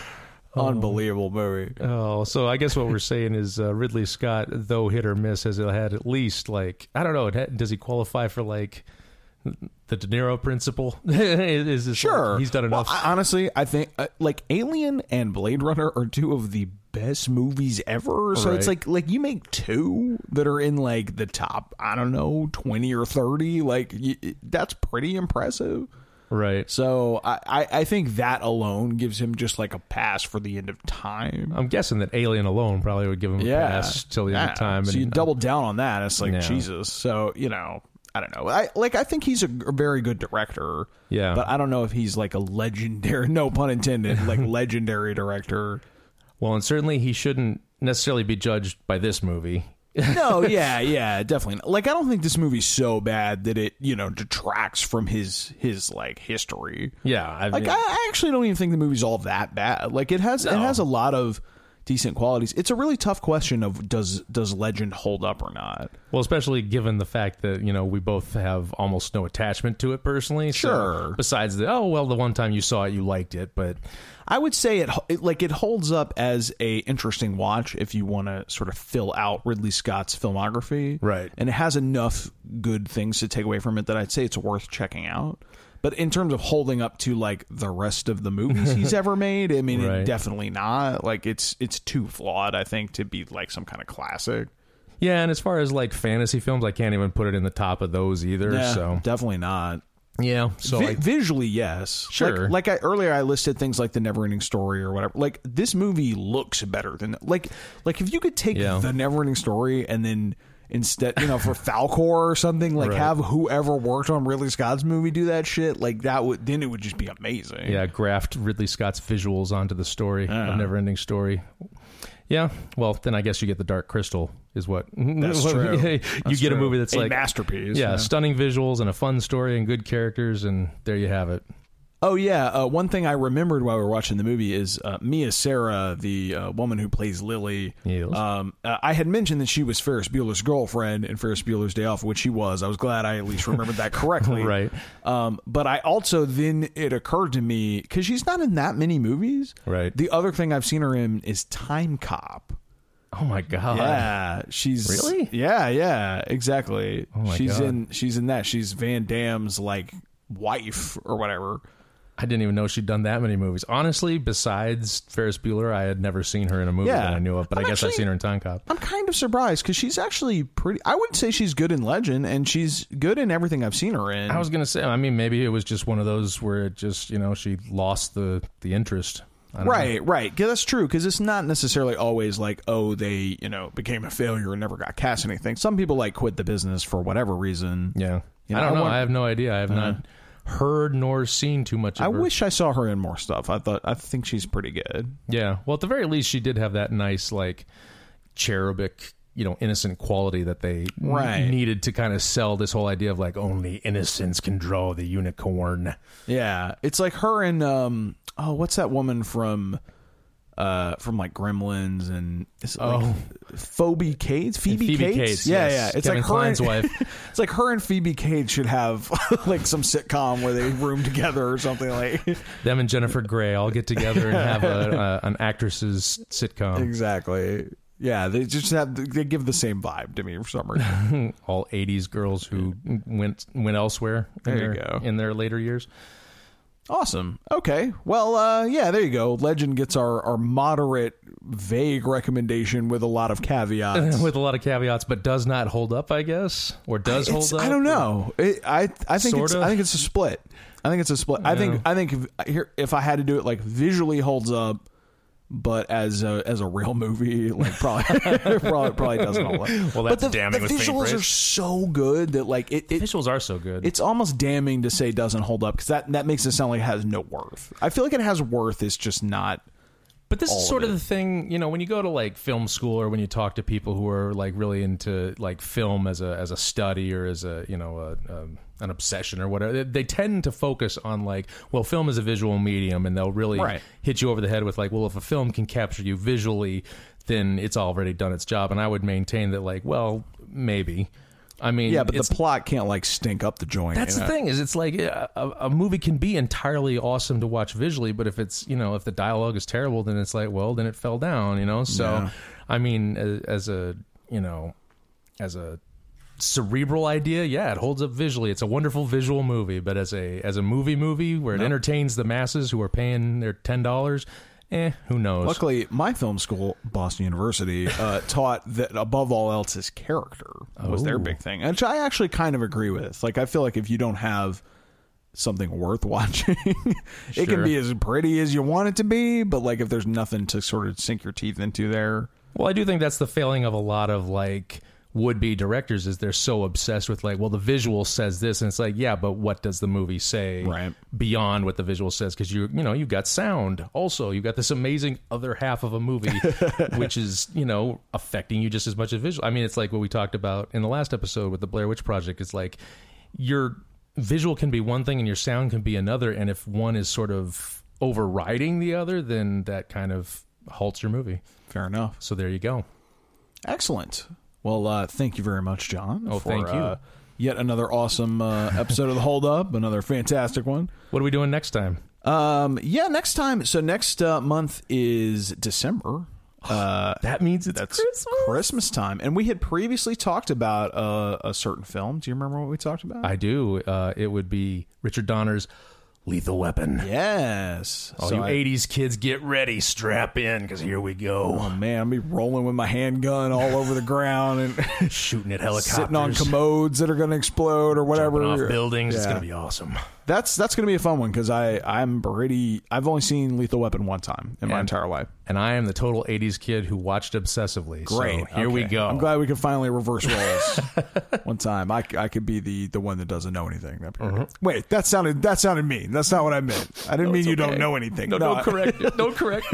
Unbelievable movie. oh, so I guess what we're saying is uh, Ridley Scott, though hit or miss, has had at least like I don't know. it had- Does he qualify for like the De Niro principle? is this Sure, like, he's done Well, enough? I- honestly, I think uh, like Alien and Blade Runner are two of the best movies ever. So it's like like you make two that are in like the top. I don't know, twenty or thirty. Like y that's pretty impressive. right. So I, I I think that alone gives him just like a pass for the end of time. I'm guessing that Alien alone probably would give him a pass till the end Yeah. of time. So you and- uh, double down on that. It's like Yeah. Jesus. So you know. I don't know. I like. I think he's a, a very good director. Yeah. but I don't know if he's like a legendary. No pun intended. Like legendary director. Well, and certainly he shouldn't necessarily be judged by this movie. No, yeah, yeah, definitely. Like, I don't think this movie's so bad that it, you know, detracts from his his like history. Yeah, I Like, I, I actually don't even think the movie's all that bad. Like, it has it has a lot of decent qualities. It's a really tough question of does does Legend hold up or not. Well, especially given the fact that you know we both have almost no attachment to it personally. So Sure. besides the oh well, the one time you saw it, you liked it, but I would say it, it like it holds up as a interesting watch if you want to sort of fill out Ridley Scott's filmography, Right. And it has enough good things to take away from it that I'd say it's worth checking out. But in terms of holding up to like the rest of the movies he's ever made, I mean, Right. definitely not. Like it's it's too flawed, I think, to be like some kind of classic. yeah. And as far as like fantasy films, I can't even put it in the top of those either. Yeah, So definitely not. yeah, so Vi- like, visually, yes. Sure. Like, like I earlier, I listed things like the Neverending Story or whatever. Like this movie looks better than like like if you could take Yeah. the Neverending Story and then instead, you know, for Falkor or something, like Right. have whoever worked on Ridley Scott's movie do that shit. Like that would then it would just be amazing. yeah, graft Ridley Scott's visuals onto the story, Yeah. a never-ending story. Yeah, well, then I guess you get the Dark Crystal is what That's what- true. you That's get a movie that's A like masterpiece. Yeah, stunning visuals and a fun story and good characters, and there you have it. Oh yeah, uh, one thing I remembered while we were watching the movie is uh, Mia Sara, the uh, woman who plays Lily. Yes. Um, uh, I had mentioned that she was Ferris Bueller's girlfriend in Ferris Bueller's Day Off, which she was. I was glad I at least remembered that correctly. Right. Um, but I also then it occurred to me because she's not in that many movies. Right. The other thing I've seen her in is Timecop. Oh my god! Yeah, she's Really? Yeah, yeah, exactly. Oh she's God. in she's in that. She's Van Damme's like wife or whatever. I didn't even know she'd done that many movies. Honestly, besides Ferris Bueller, I had never seen her in a movie Yeah. that I knew of. But i I'm guess I've seen her in Timecop. I'm kind of surprised because she's actually pretty. I wouldn't say she's good in Legend, and she's good in everything I've seen her in. I was gonna say, I mean, maybe it was just one of those where it just, you know, she lost the the interest. I don't know. right, right. That's true because it's not necessarily always like, oh, they you know became a failure and never got cast in anything. Some people like quit the business for whatever reason. Yeah, You I don't I know. want- I have no idea. I have uh-huh. not heard nor seen too much. Of I her. wish I saw her in more stuff. I thought I think she's pretty good. Yeah. Well, at the very least, she did have that nice, like, cherubic, you know, innocent quality that they Right. needed to kind of sell this whole idea of like only innocence can draw the unicorn. Yeah, it's like her and um oh, what's that woman from uh from like Gremlins and it like Oh. Phoebe Cates, Phoebe, Phoebe Cates, Cates, yeah, yes. yeah. It's Kevin like her Kline's and, wife. it's like her and Phoebe Cates should have like some sitcom where they room together or something like. Them and Jennifer Grey all get together and have a, a an actresses sitcom. exactly. Yeah, they just have they give the same vibe to me for some reason. All '80s girls who went went elsewhere. In There you their, go. In their later years. Awesome. Okay. Well, uh, yeah, there you go. Legend gets our our moderate, vague recommendation with a lot of caveats. with a lot of caveats, but does not hold up, I guess, or does It's- hold up. I don't know. It, I I think it's Sorta? I think it's a split. I think it's a split. I think I think if, here if I had to do it like visually holds up, but as a as a real movie, like probably probably, probably doesn't hold up. Well, but that's the, damning the visuals are so good that like it, it Visuals are so good. it's almost damning to say doesn't hold up because that that makes it sound like it has no worth. I feel like it has worth. It's just not. But this is sort of it. the thing, you know, when you go to like film school or when you talk to people who are like really into like film as a as a study or as a you know a, um, an obsession or whatever, they, they tend to focus on like, well, film is a visual medium, and they'll really Right. hit you over the head with like, well, if a film can capture you visually, then it's already done its job. And I would maintain that like, well, maybe. I mean, Yeah, but the plot can't like stink up the joint. that's you the know? thing is it's like a, a a movie can be entirely awesome to watch visually, but if it's you know if the dialogue is terrible, then it's like well then it fell down, you know. So Yeah. I mean, as, as a you know, as a cerebral idea, yeah, it holds up visually. It's a wonderful visual movie, but as a as a movie movie where it entertains the masses who are paying their ten dollars, eh, who knows? Luckily, my film school, Boston University, uh, taught that above all else is character was their Oh. big thing, which I actually kind of agree with. Like, I feel like if you don't have something worth watching, it can be as pretty as you want it to be, but like if there's nothing to sort of sink your teeth into there, Well, I do think that's the failing of a lot of like would-be directors is they're so obsessed with like, well, the visual says this, and it's like, yeah, but what does the movie say Right. beyond what the visual says? Because you, you know, you've got sound. Also, you've got this amazing other half of a movie, which is you know affecting you just as much as visual. I mean, it's like what we talked about in the last episode with the Blair Witch Project. It's like your visual can be one thing and your sound can be another, and if one is sort of overriding the other, then that kind of halts your movie. Fair enough. So there you go. Excellent. Well, uh, thank you very much, John. Oh, for, thank you. Uh, yet another awesome uh, episode of the Hold Up. Another fantastic one. What are we doing next time? Um, yeah, next time. So next uh, month is December. Uh, That means it's that's Christmas. Christmas time, and we had previously talked about uh, a certain film. Do you remember what we talked about? I do. Uh, it would be Richard Donner's Lethal Weapon. yes. All So you I- 80s kids, get ready, strap in, because here we go. Oh man, I'll be rolling with my handgun all over the ground and Shooting at helicopters. sitting on commodes that are going to explode or whatever. jumping off buildings. It's Yeah. going to be awesome. That's that's going to be a fun one because I I'm pretty. I've only seen Lethal Weapon one time in my entire life. And I am the total 80s kid who watched obsessively. Great. So here we go. I'm glad we can finally reverse roles one time. I, I could be the the one that doesn't know anything. Uh-huh. Wait, that sounded that sounded mean. That's not what I meant. I didn't mean you don't know anything. No, no, don't correct. Don't correct.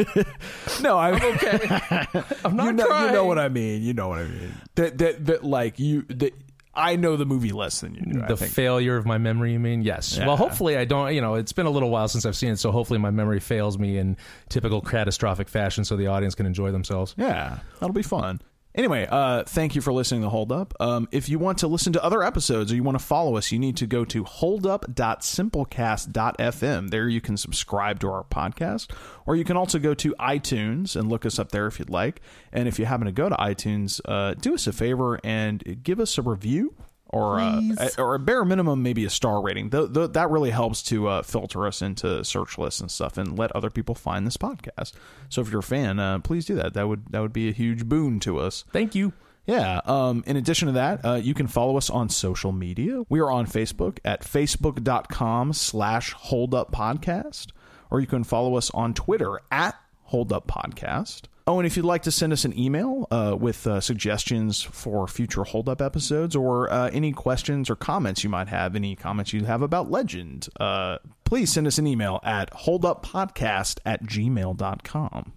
No, I, Okay. I'm not you know, crying. you know what I mean. You know what I mean. That that that like you that I know the movie less than you do. I the think. failure of my memory, you mean? Yes. Yeah. Well, hopefully I don't, you know, it's been a little while since I've seen it, so hopefully my memory fails me in typical catastrophic fashion so the audience can enjoy themselves. Yeah, that'll be fun. Anyway, uh, thank you for listening to Hold Up. Um, if you want to listen to other episodes or you want to follow us, you need to go to holdup.simplecast.fm. There you can subscribe to our podcast, or you can also go to iTunes and look us up there if you'd like. And if you happen to go to iTunes, uh, do us a favor and give us a review. Or, uh, or a bare minimum, maybe a star rating. Th- th- that really helps to uh, filter us into search lists and stuff, and let other people find this podcast. So if you're a fan, uh, please do that. That would that would be a huge boon to us. Thank you. Yeah. Um, in addition to that, uh, you can follow us on social media. We are on Facebook at facebook.com slash holduppodcast, or you can follow us on Twitter at holduppodcast. Oh, and if you'd like to send us an email uh, with uh, suggestions for future Hold Up episodes or uh, any questions or comments you might have, any comments you have about Legend, uh, please send us an email at holduppodcast at gmail.com.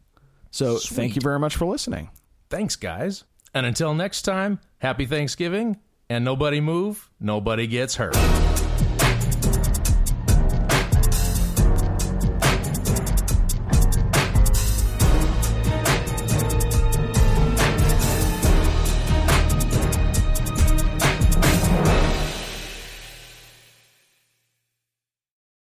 So thank you very much for listening. Thanks, guys. And until next time, happy Thanksgiving, and nobody move, nobody gets hurt.